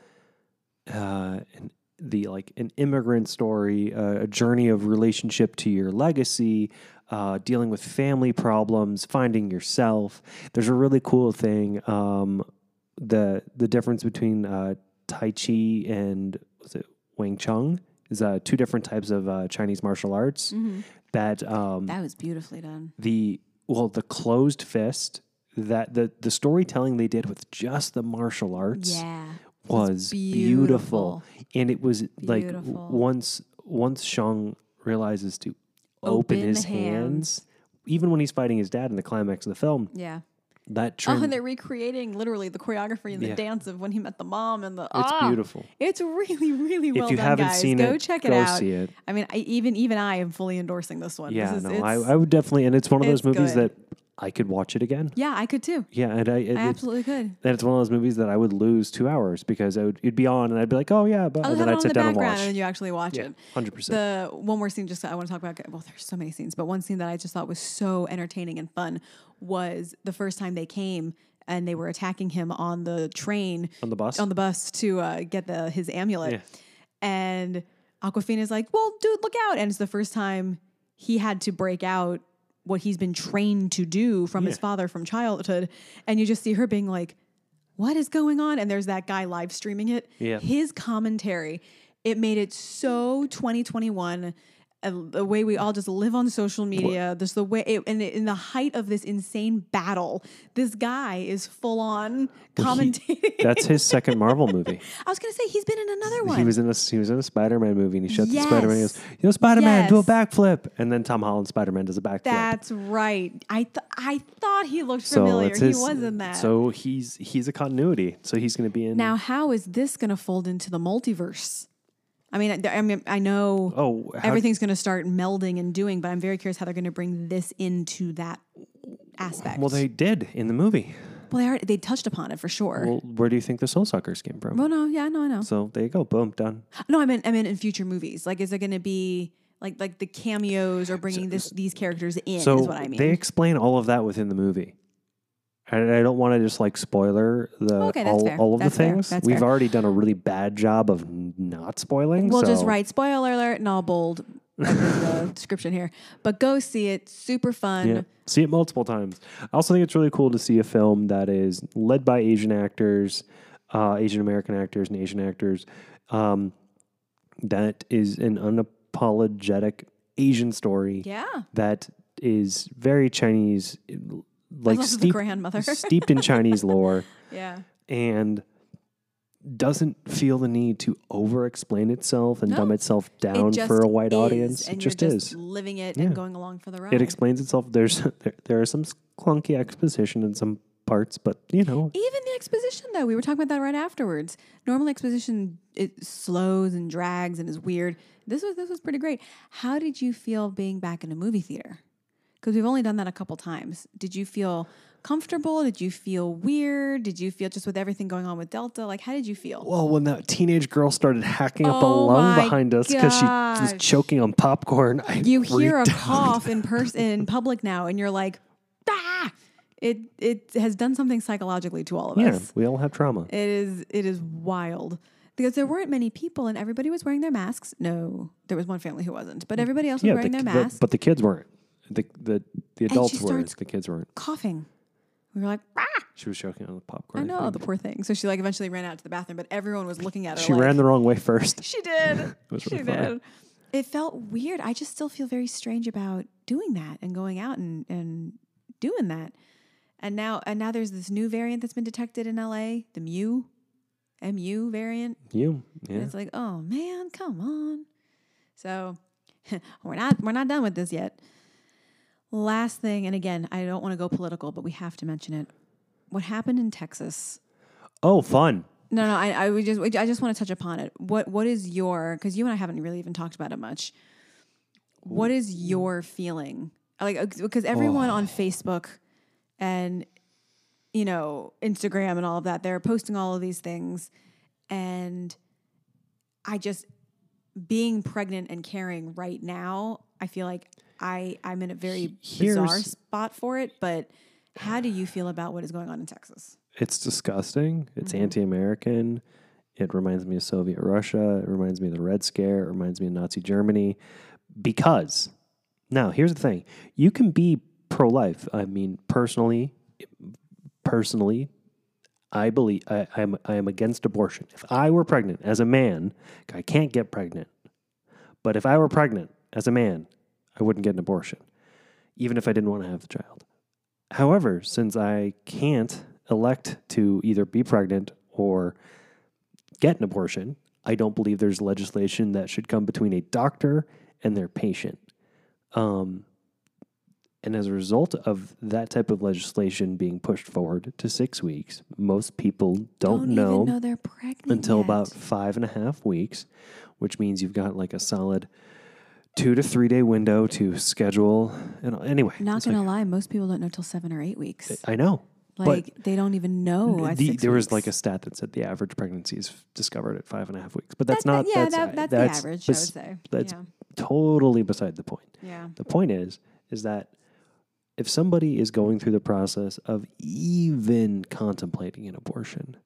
uh, an, the like an immigrant story, uh, a journey of relationship to your legacy, uh, dealing with family problems, finding yourself. There's a really cool thing. Um, the the difference between uh, Tai Chi and was it Wing Chun is uh, two different types of uh, Chinese martial arts that um, that was beautifully done. the well the closed fist that the the storytelling they did with just the martial arts Yeah. was beautiful. and it was like once once Shang realizes to open, Open his hands. hands. even when he's fighting his dad in the climax of the film Yeah. That true. Oh, and they're recreating literally the choreography and the Yeah. dance of when he met the mom and the. it's ah, beautiful It's really, really well if you done, haven't guys. seen go it check it go out. see it I mean, I, even even I am fully endorsing this one. yeah this is, no I, I would definitely and it's one of those movies good. that I could watch it again yeah, I could too. yeah and I, it, I absolutely could. and it's one of those movies that I would lose two hours because I would, it'd be on and I'd be like, oh yeah, but I'll and then I'd sit the down and watch. and then you actually watch Yeah, it. hundred percent. The one more scene just I want to talk about. Well, there's so many scenes, but one scene that I just thought was so entertaining and fun was the first time they came and they were attacking him on the train On the bus? on the bus to uh, get the his amulet, Yeah. and Awkwafina's like, "Well, dude, look out!" And it's the first time he had to break out what he's been trained to do from his father from childhood, and you just see her being like, "What is going on?" And there's that guy live streaming it. Yeah. his commentary, it made it so 2021. The way we all just live on social media, just the way, it, and in the height of this insane battle, this guy is full on commentating. That's his second Marvel [LAUGHS] movie. I was gonna say he's been in another one. He was in a he was in a Spider Man movie and he the Yes. Spider Man. He goes, "Yo, Spider Man, do a backflip!" And then Tom Holland Spider Man does a backflip. That's right. I th- I thought he looked so familiar. it's he was in that. So he's he's a continuity. So he's going to be in now, how is this going to fold into the multiverse? I mean, I, I mean, I know Oh, everything's going to start melding and doing, but I'm very curious how they're going to bring this into that aspect. Well, they did in the movie. well, they already, they touched upon it for sure. Well, where do you think the Soul Suckers came from? well, no, yeah, no, I know. So there you go. Boom, done. No, I mean, I mean, in future movies, like, is it going to be like like the cameos or bringing this these characters in? So is what I mean. they explain all of that within the movie. And I don't want to just like spoiler the Okay, that's all, all of That's the things. We've fair. already done a really bad job of not spoiling. We'll just write spoiler alert and I'll bold [LAUGHS] the description here. But go see it. Super fun. Yeah, see it multiple times. I also think it's really cool to see a film that is led by Asian actors, uh, Asian American actors, and Asian actors. Um, that is an unapologetic Asian story Yeah. that is very Chinese, like steep- grandmother. [LAUGHS] steeped in Chinese lore, [LAUGHS] Yeah. and doesn't feel the need to over explain itself and No. dumb itself down it for a white is, audience. It just you're is. living it Yeah. and going along for the ride. It explains itself. There's [LAUGHS] there, there are some clunky exposition in some parts, but you know, Even the exposition, though, we were talking about that right afterwards. Normal exposition it slows and drags and is weird. This was this was pretty great. How did you feel being back in a movie theater? Because we've only done that a couple times. Did you feel comfortable? Did you feel weird? Did you feel just with everything going on with Delta? Like, how did you feel? well, when that teenage girl started hacking up a Oh lung behind us because she was choking on popcorn, I you hear a cough in person [LAUGHS] in public now, and you're like, ah! It it has done something psychologically to all of Yeah, us. Yeah, we all have trauma. It is it is wild because there weren't many people and everybody was wearing their masks. No, there was one family who wasn't, but everybody else was yeah, wearing the, their the- masks, but the kids weren't. The the the adults were. starts- The kids weren't. coughing. We were like, ah! She was choking on the popcorn. I know think. the poor thing. So she like eventually ran out to the bathroom, but everyone was looking at her. She like, ran the wrong way first. [LAUGHS] She did. [LAUGHS] was she really funny. did. it felt weird. I just still feel very strange about doing that and going out and, and doing that. And now and now there's this new variant that's been detected in LA, the Mu, MU variant. You, And it's like, oh man, come on. So [LAUGHS] we're not we're not done with this yet. Last thing, and again, I don't want to go political, but we have to mention it. What happened in Texas? Oh, fun. No, no, I, I would just I just want to touch upon it. What what is your because you and I haven't really even talked about it much. What is your feeling? Like uh, because everyone on oh. Facebook and you know Instagram and all of that, they're posting all of these things, and I just being pregnant and caring right now, I feel like I I'm in a very bizarre spot for it. But how do you feel about what is going on in Texas? It's disgusting. It's Mm-hmm. anti-American. It reminds me of Soviet Russia. It reminds me of the Red Scare. It reminds me of Nazi Germany. Because now here's the thing: you can be pro-life. I mean, personally, personally, I believe I, I'm I am against abortion. If I were pregnant as a man, I can't get pregnant. But if I were pregnant as a man, I wouldn't get an abortion, even if I didn't want to have the child. However, since I can't elect to either be pregnant or get an abortion, I don't believe there's legislation that should come between a doctor and their patient. Um, and as a result of that type of legislation being pushed forward to six weeks, most people don't, know, even know they're pregnant until yet. about five and a half weeks, which means you've got like a solid two to three day window to schedule. And anyway, Not gonna like- lie, most people don't know till seven or eight weeks. I know. Like they don't even know. At The- there was like a stat that said the average pregnancy is discovered at five and a half weeks, but that's That- not. yeah, that's, that, that's, that's the average. bes- I would say. That's yeah. totally beside the point. yeah. The point is, is that if somebody is going through the process of even contemplating an abortion,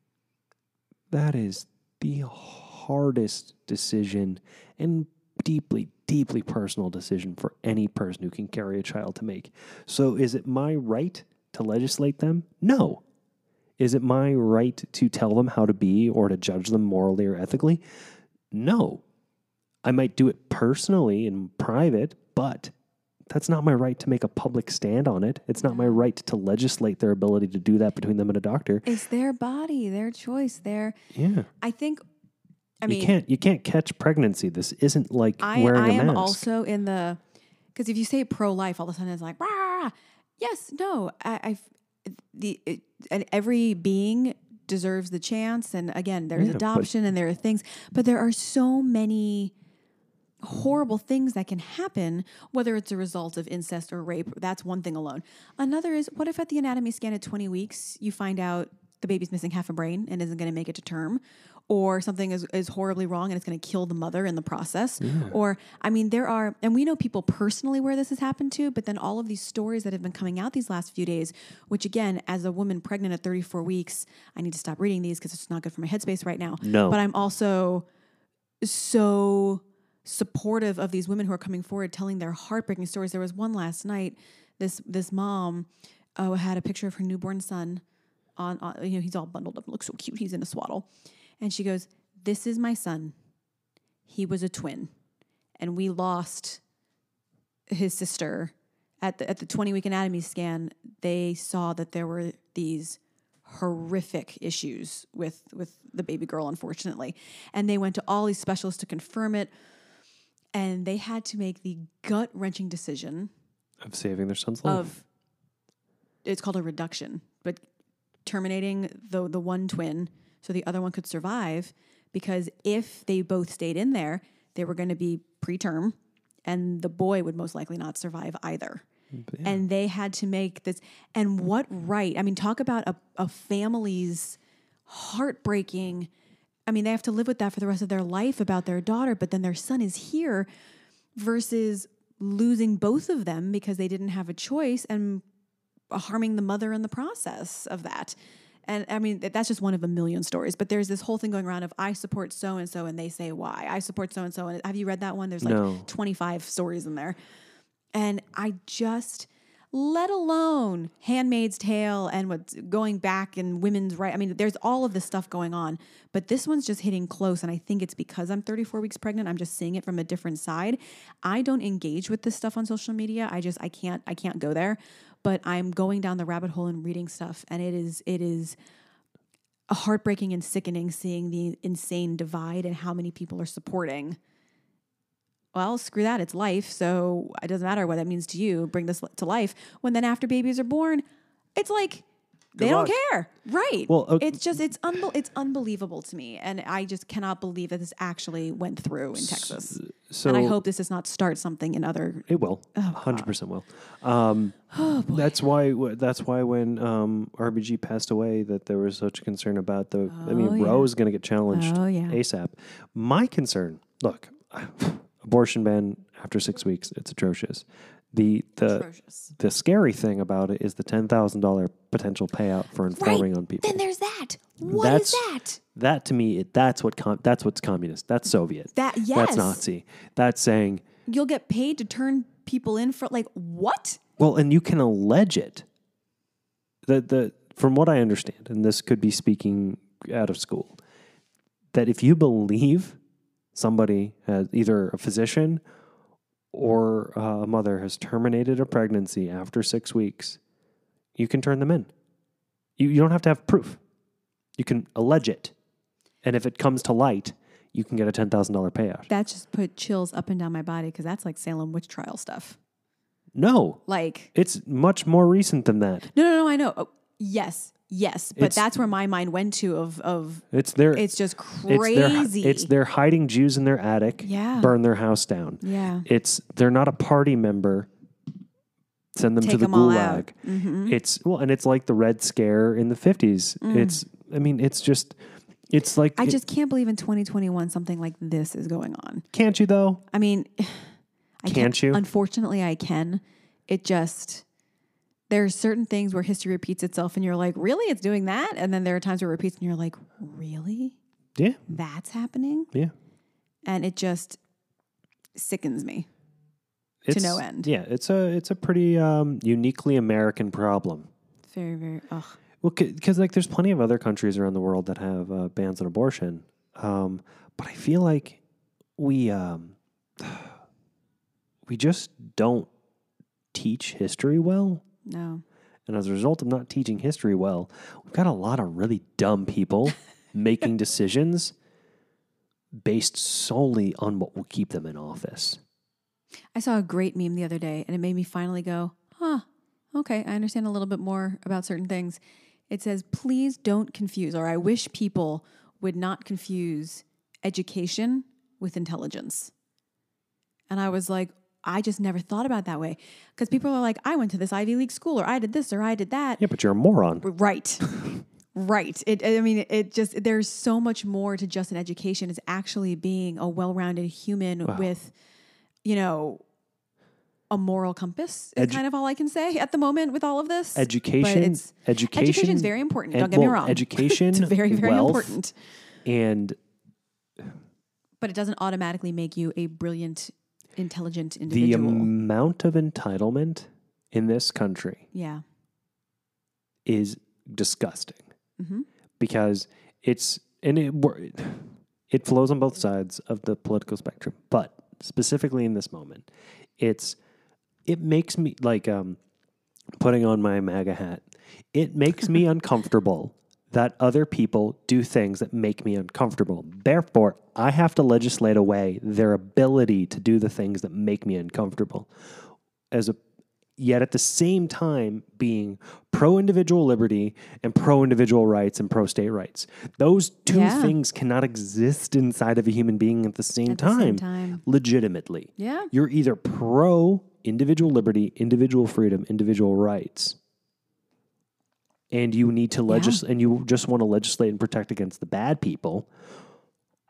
that is the hardest decision and deeply, deeply personal decision for any person who can carry a child to make. So, is it my right to legislate them? No. Is it my right to tell them how to be or to judge them morally or ethically? No. I might do it personally in private, but that's not my right to make a public stand on it. It's not my right to legislate their ability to do that between them and a doctor. It's their body, their choice. Their. Yeah. I think. I mean, you can't you can't catch pregnancy. This isn't like I, wearing I a am mask. also in the because if you say pro life, all of a sudden it's like Rah! yes, no. I, I've the it, and every being deserves the chance, and again, there's Yeah, but- adoption and there are things, but there are so many horrible things that can happen, whether it's a result of incest or rape. That's one thing alone. Another is what if at the anatomy scan at 20 weeks you find out the baby's missing half a brain and isn't going to make it to term, or something is, is horribly wrong and it's going to kill the mother in the process. Or, I mean, there are, and we know people personally where this has happened to, but then all of these stories that have been coming out these last few days, which again, as a woman pregnant at 34 weeks, I need to stop reading these because it's not good for my headspace right now. No. But I'm also so supportive of these women who are coming forward telling their heartbreaking stories. There was one last night. This this mom uh, had a picture of her newborn son on, on you know he's all bundled up, looks so cute. He's in a swaddle, and she goes, "This is my son. He was a twin, and we lost his sister at the at the 20 week anatomy scan. They saw that there were these." horrific issues with with the baby girl unfortunately and they went to all these specialists to confirm it and they had to make the gut wrenching decision of saving their son's life. of it's called a reduction, but terminating the the one twin so the other one could survive because if they both stayed in there, they were going to be preterm and the boy would most likely not survive either. And they had to make this and what right? I mean talk about a, a family's heartbreaking I mean, they have to live with that for the rest of their life about their daughter, but then their son is here versus losing both of them because they didn't have a choice and harming the mother in the process of that. And I mean, that's just one of a million stories. But there's this whole thing going around of I support so and so, and they say why. I support so and so. And have you read that one? There's like No. 25 stories in there. And I just let alone Handmaid's Tale and what's going back and women's right. I mean, there's all of this stuff going on, but this one's just hitting close. And I think it's because I'm 34 weeks pregnant. I'm just seeing it from a different side. I don't engage with this stuff on social media. I just I can't I can't go there. But I'm going down the rabbit hole and reading stuff, and it is it is heartbreaking and sickening seeing the insane divide and how many people are supporting. Well, screw that. It's life. So it doesn't matter what that means to you. Bring this to life. When then after babies are born, it's like they don't care. Right. Well, okay. it's just, it's, unbel- it's unbelievable to me. And I just cannot believe that this actually went through in Texas. So and I hope this does not start something in other. It will. Hundred percent will. Um, Oh, that's why. That's why when um, RBG passed away, that there was such a concern about the. Oh, I mean, Oh, yeah. Roe is going to get challenged Oh, yeah. ASAP. My concern. Look, [SIGHS] abortion ban after six weeks. It's atrocious. The the Atrocious. the scary thing about it is the ten thousand dollar potential payout for informing on people. Then there's that. What is That's- that? that to me, it, that's what com- that's what's communist. That's Soviet. That- yes. That's Nazi. That's saying You'll get paid to turn people in for like what? Well, and you can allege it. The the from what I understand, and this could be speaking out of school, that if you believe somebody has either a physician or uh, a mother has terminated a pregnancy after six weeks, you can turn them in. You you don't have to have proof. You can allege it, and if it comes to light, you can get a ten thousand dollar payout. That just put chills up and down my body because that's like Salem witch trial stuff. No, Like, it's much more recent than that. no, no, no, I know. Oh, yes, yes, but It's- that's where my mind went to. Of of It's their it's just It's their, crazy. it's their hiding Jews in their attic, Yeah. burn their house down. yeah. It's they're not a party member. Send them Take to the them gulag. It's well, and it's like the Red Scare in the fifties. It's I mean, it's just it's like Mm. I it- just can't believe in 2021 something like this is going on. can't you though? I mean, [SIGHS] I Can't you? Unfortunately, I can. It just there's certain things where history repeats itself, and you're like, really, it's doing that, and then there are times where it repeats, and you're like, really, Yeah, that's happening, yeah. and it just sickens me. It's, no end. Yeah, it's a it's a pretty um, uniquely American problem. Very, very. Ugh. Well, because like there's plenty of other countries around the world that have uh, bans on abortion, um, but I feel like we um, [SIGHS] we just don't teach history well, No. and as a result of not teaching history well, we've got a lot of really dumb people [LAUGHS] making decisions based solely on what will keep them in office. I saw a great meme the other day and it made me finally go, huh, okay, I understand a little bit more about certain things. It says, please don't confuse, or I wish people would not confuse education with intelligence. And I was like, I just never thought about it that way. Because people are like, I went to this Ivy League school, or I did this, or I did that. Yeah, but you're a moron. Right. [LAUGHS] right. It, I mean, it just, there's so much more to just an education. It's actually being a well rounded human with, you know, a moral compass is Edu- kind of all I can say at the moment with all of this. Education, education, education is very important. Don't get me wrong. [LAUGHS] Education, it's very, very wealth, important. and But it doesn't automatically make you a brilliant, intelligent the individual. amount of entitlement in this country yeah. is disgusting Mhm. because it's and it it flows on both sides of the political spectrum but specifically in this moment it's it makes me like um putting on my maga hat it makes me [LAUGHS] uncomfortable that other people do things that make me uncomfortable therefore i have to legislate away their ability to do the things that make me uncomfortable as a yet at the same time being pro individual liberty and pro individual rights and pro state rights. Those two Yeah. things cannot exist inside of a human being at the same At the time. same time. Legitimately. Yeah. You're either pro individual liberty, individual freedom, individual rights. And you need to legislate and you just want to legislate and protect against the bad people,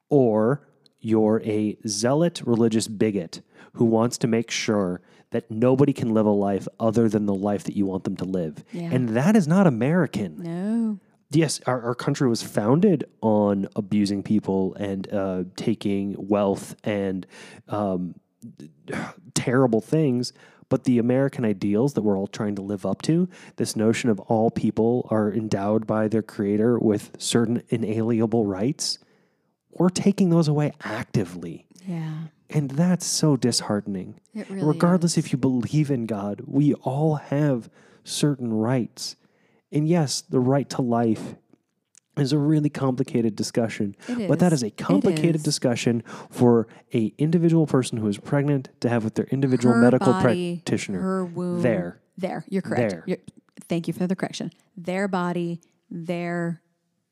or you're a zealot religious bigot who wants to make sure that nobody can live a life other than the life that you want them to live. Yeah. And that is not American. No. Yes, our, our country was founded on abusing people and uh, taking wealth and um, terrible things, But the American ideals that we're all trying to live up to, this notion of all people are endowed by their creator with certain inalienable rights, we're taking those away actively. Yeah. And that's so disheartening. It really Regardless if you believe in God, we all have certain rights. And yes, the right to life is a really complicated discussion. But that is. is a complicated is. discussion for a individual person who is pregnant to have with their individual Her medical body, practitioner. Her womb. There. There. You're correct. There. You're, thank you for the correction. Their body, their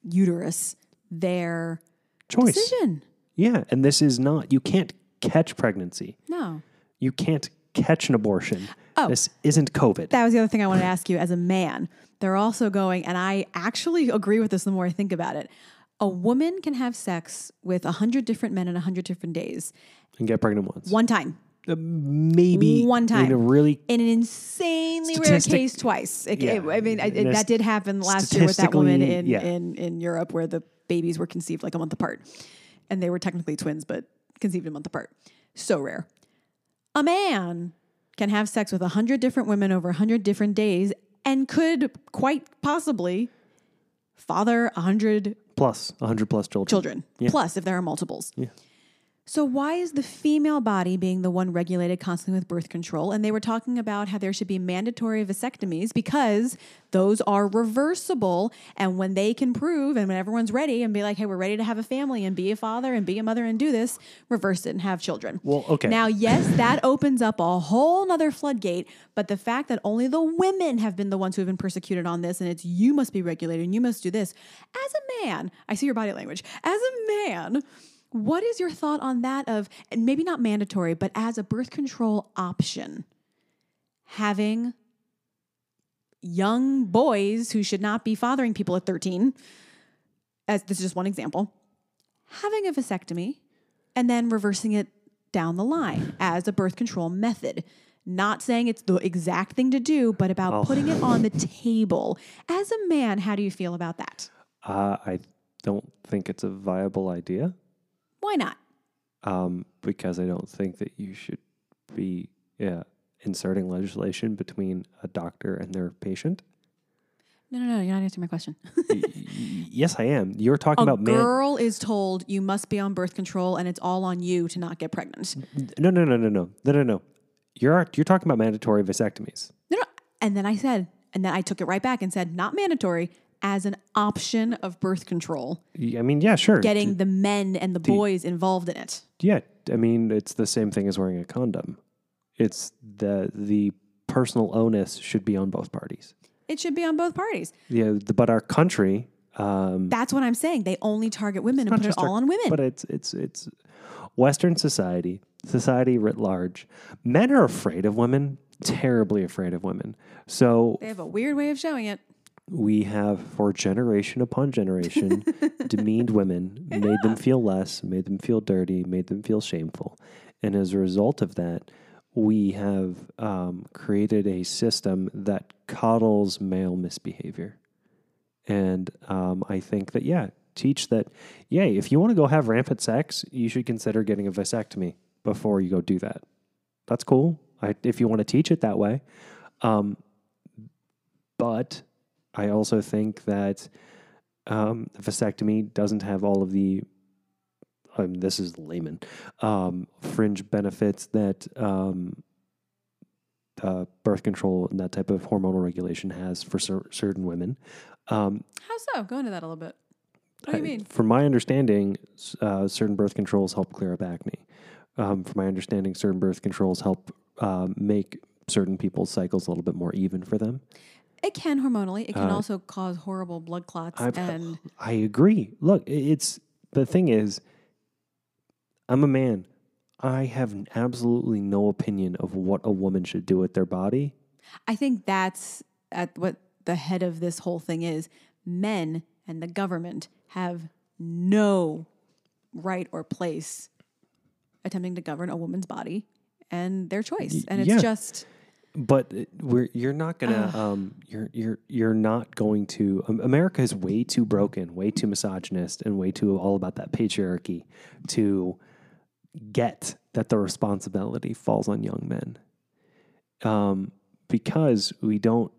uterus, their Choice. decision. Yeah. And this is not, you can't catch pregnancy. No. You can't catch an abortion. Oh. This isn't COVID. That was the other thing I wanted to ask you as a man. They're also going, and I actually agree with this the more I think about it. A woman can have sex with a hundred different men in a hundred different days, and get pregnant once. one time, Uh, maybe One time. in a really in an insanely rare case twice. It- Yeah. it- I mean, I, In that did happen last year with that woman in, yeah. in in Europe where the babies were conceived like a month apart, and they were technically twins, but conceived a month apart. So rare. A man can have sex with a hundred different women over a hundred different days and could quite possibly father a hundred plus 100 plus children. children, Yeah. plus if there are multiples. Yeah. So why is the female body being the one regulated constantly with birth control? And they were talking about how there should be mandatory vasectomies because those are reversible. And when they can prove and when everyone's ready and be like, hey, we're ready to have a family and be a father and be a mother and do this, reverse it and have children. Well, okay. Now, yes, that [LAUGHS] opens up a whole nother floodgate, but the fact that only the women have been the ones who have been persecuted on this and it's you must be regulated and you must do this. As a man, I see your body language. As a man, what is your thought on that of and maybe not mandatory, but as a birth control option, having young boys who should not be fathering people at 13, as this is just one example, having a vasectomy and then reversing it down the line as a birth control method. Not saying it's the exact thing to do, but about Well- putting it on the [LAUGHS] table. As a man, how do you feel about that? Uh, I don't think it's a viable idea Why not? um, because I don't think that you should be yeah, inserting legislation between a doctor and their patient. No, no, no, you're not answering my question. [LAUGHS] Yes, I am. You're talking a about man. girl is told you must be on birth control and it's all on you to not get pregnant. No, no, no, no, no, no, no, no. You're you're talking about mandatory vasectomies. No, no. And then I said, and then I took it right back and said, not mandatory, as an option of birth control, I mean, yeah, sure. getting the men and the boys involved in it. Yeah, I mean, it's the same thing as wearing a condom. It's the the personal onus should be on both parties. It should be on both parties. Yeah, the, but our country, um, That's what I'm saying. They only target women and put it just our- all on women. but it's it's it's Western society, society writ large. Men are afraid of women, terribly afraid of women. So they have a weird way of showing it. We have, for generation upon generation, [LAUGHS] demeaned women, made them feel less, made them feel dirty, made them feel shameful. And as a result of that, we have um, created a system that coddles male misbehavior. And um, I think that, yeah, teach that, yeah, if you want to go have rampant sex, you should consider getting a vasectomy before you go do that. That's cool. I, if you want to teach it that way. Um, but I also think that um, vasectomy doesn't have all of the, um, this is layman, um, fringe benefits that um, uh, birth control and that type of hormonal regulation has for cer- certain women. Um, How so? Go into that a little bit. What do you I- mean? From my understanding, uh, certain birth controls help clear up acne. Um, from my understanding, certain birth controls help um, make certain people's cycles a little bit more even for them. It can hormonally. It can Uh, also cause horrible blood clots I've- and I agree. Look, it's the thing is, I'm a man. I have absolutely no opinion of what a woman should do with their body. I think that's at what the head of this whole thing is. Men and the government have no right or place attempting to govern a woman's body and their choice. And it's yeah. just But we're you're not gonna um you're you're you're not going to um, America is way too broken, way too misogynist, and way too all about that patriarchy to get that the responsibility falls on young men. um, because we don't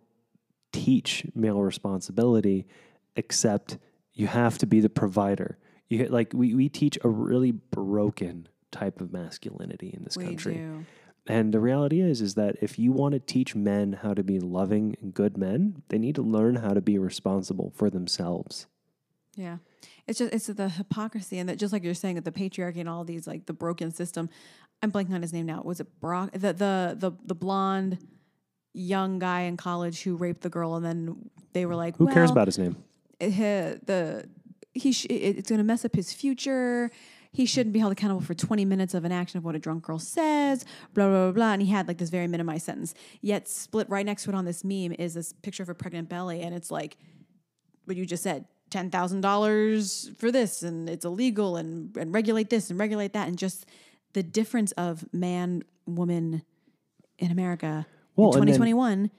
teach male responsibility, except you have to be the provider. You like we we teach a really broken type of masculinity in this we country. do. And the reality is, is that if you want to teach men how to be loving and good men, they need to learn how to be responsible for themselves. Yeah. It's just it's the hypocrisy and that just like you're saying at the patriarchy and all these like the broken system. I'm blanking on his name now. Was it Brock the the the, the blonde young guy in college who raped the girl and then they were like Who cares about his name? he, the he sh- it's going to mess up his future. He shouldn't be held accountable for 20 minutes of an action of what a drunk girl says, blah, blah, blah, blah. And he had like this very minimized sentence. Yet, split right next to it on this meme is this picture of a pregnant belly. And it's like what you just said $10,000 for this, and it's illegal, and, and regulate this and regulate that. And just the difference of man, woman in America Well, in and then- 2021.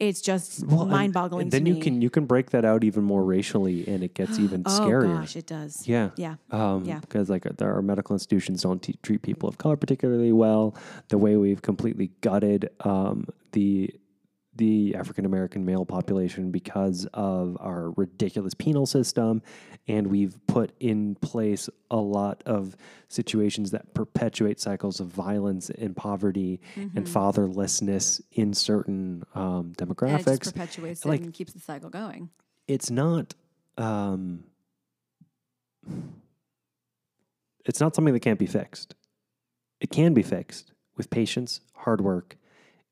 It's just Well, mind boggling. and then you me. can you can break that out even more racially, and it gets even [GASPS] Oh scarier. gosh, it does. Yeah. Yeah. Um, Yeah. Because like there are medical institutions don't t- treat people of color particularly well. The way we've completely gutted um, the the African American male population because of our ridiculous penal system, and we've put in place a lot of situations that perpetuate cycles of violence and poverty and fatherlessness in certain um, And it demographics just perpetuates Like- it and keeps the cycle going. it's not um, it's not something that can't be fixed. It can be fixed with patience, hard work,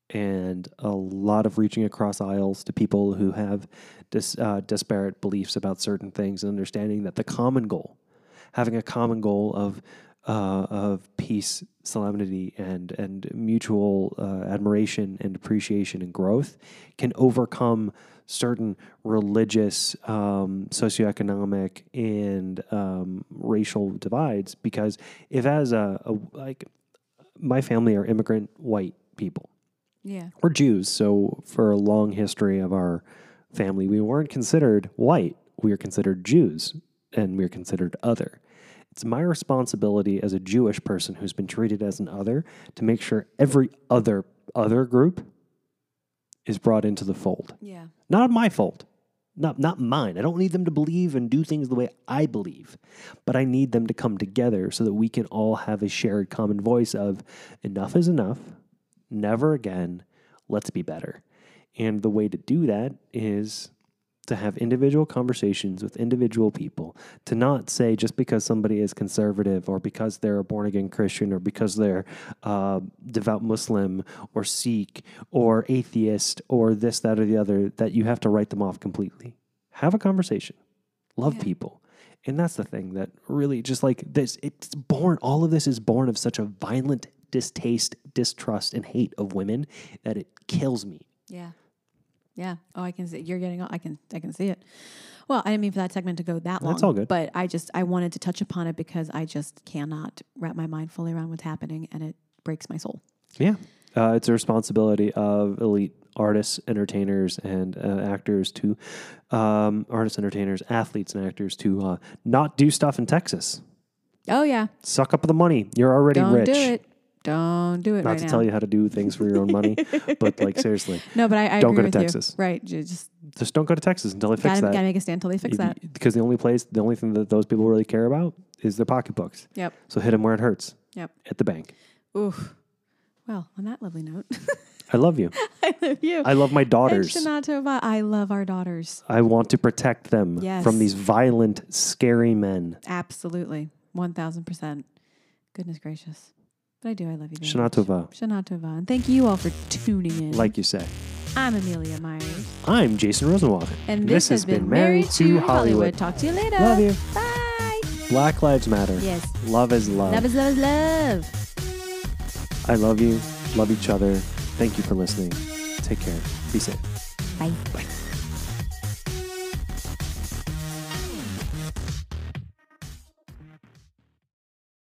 and a lot of reaching across aisles to people who have dis, uh, disparate beliefs about certain things and understanding that the common goal, having a common goal of uh, of peace, solemnity, and and mutual uh, admiration and appreciation and growth, can overcome certain religious, um, socioeconomic, and um, racial divides. Because if as a, a like my family are immigrant white people, Yeah. we're Jews, so for a long history of our family, we weren't considered white. We were considered Jews, and we were considered other. It's my responsibility as a Jewish person who's been treated as an other to make sure every other other group is brought into the fold. Yeah. Not my fault. Not not mine. I don't need them to believe and do things the way I believe. But I need them to come together so that we can all have a shared common voice of enough is enough. Never again. Let's be better. And the way to do that is to have individual conversations with individual people, to not say just because somebody is conservative or because they're a born again Christian or because they're uh, devout Muslim or Sikh or atheist or this, that, or the other, that you have to write them off completely. Have a conversation, love Yeah. people. And that's the thing that really just like this, it's born, all of this is born of such a violent distaste, distrust, and hate of women that it kills me. Yeah. Yeah. Oh, I can see you're getting. I can. I can see it. Well, I didn't mean for that segment to go that long. That's all good. But I just I wanted to touch upon it because I just cannot wrap my mind fully around what's happening, and it breaks my soul. Yeah. Uh, it's a responsibility of elite artists, entertainers, and uh, actors to, um, artists, entertainers, athletes, and actors to uh, not do stuff in Texas. Oh yeah. Suck up the money. You're already Don't rich. do it. Don't do it Not right to now. tell you how to do things for your own money, [LAUGHS] but like seriously, No, but I, I Don't go to Texas. You. Right. Just just don't go to Texas until they fix gotta, that. gotta make a stand until they fix If that. because the only place, the only thing that those people really care about is their pocketbooks. Yep. So hit them where it hurts. Yep. At the bank. Oof. Well, on that lovely note, I love you. [LAUGHS] I love you. I love my daughters. I love our daughters. I want to protect them Yes. from these violent, scary men. Absolutely. 1000%. Goodness gracious. But I do. I love you. very Shana. Tova, Shana Tova. And thank you all for tuning in. like you say. I'm Amelia Myers. I'm Jason Rosenwald. And this, has been Married to Hollywood. Talk to you later. Love you. Bye. Black Lives Matter. Yes. Love is love. Love is love is love. I love you. Love each other. Thank you for listening. Take care. Be safe. Bye. Bye.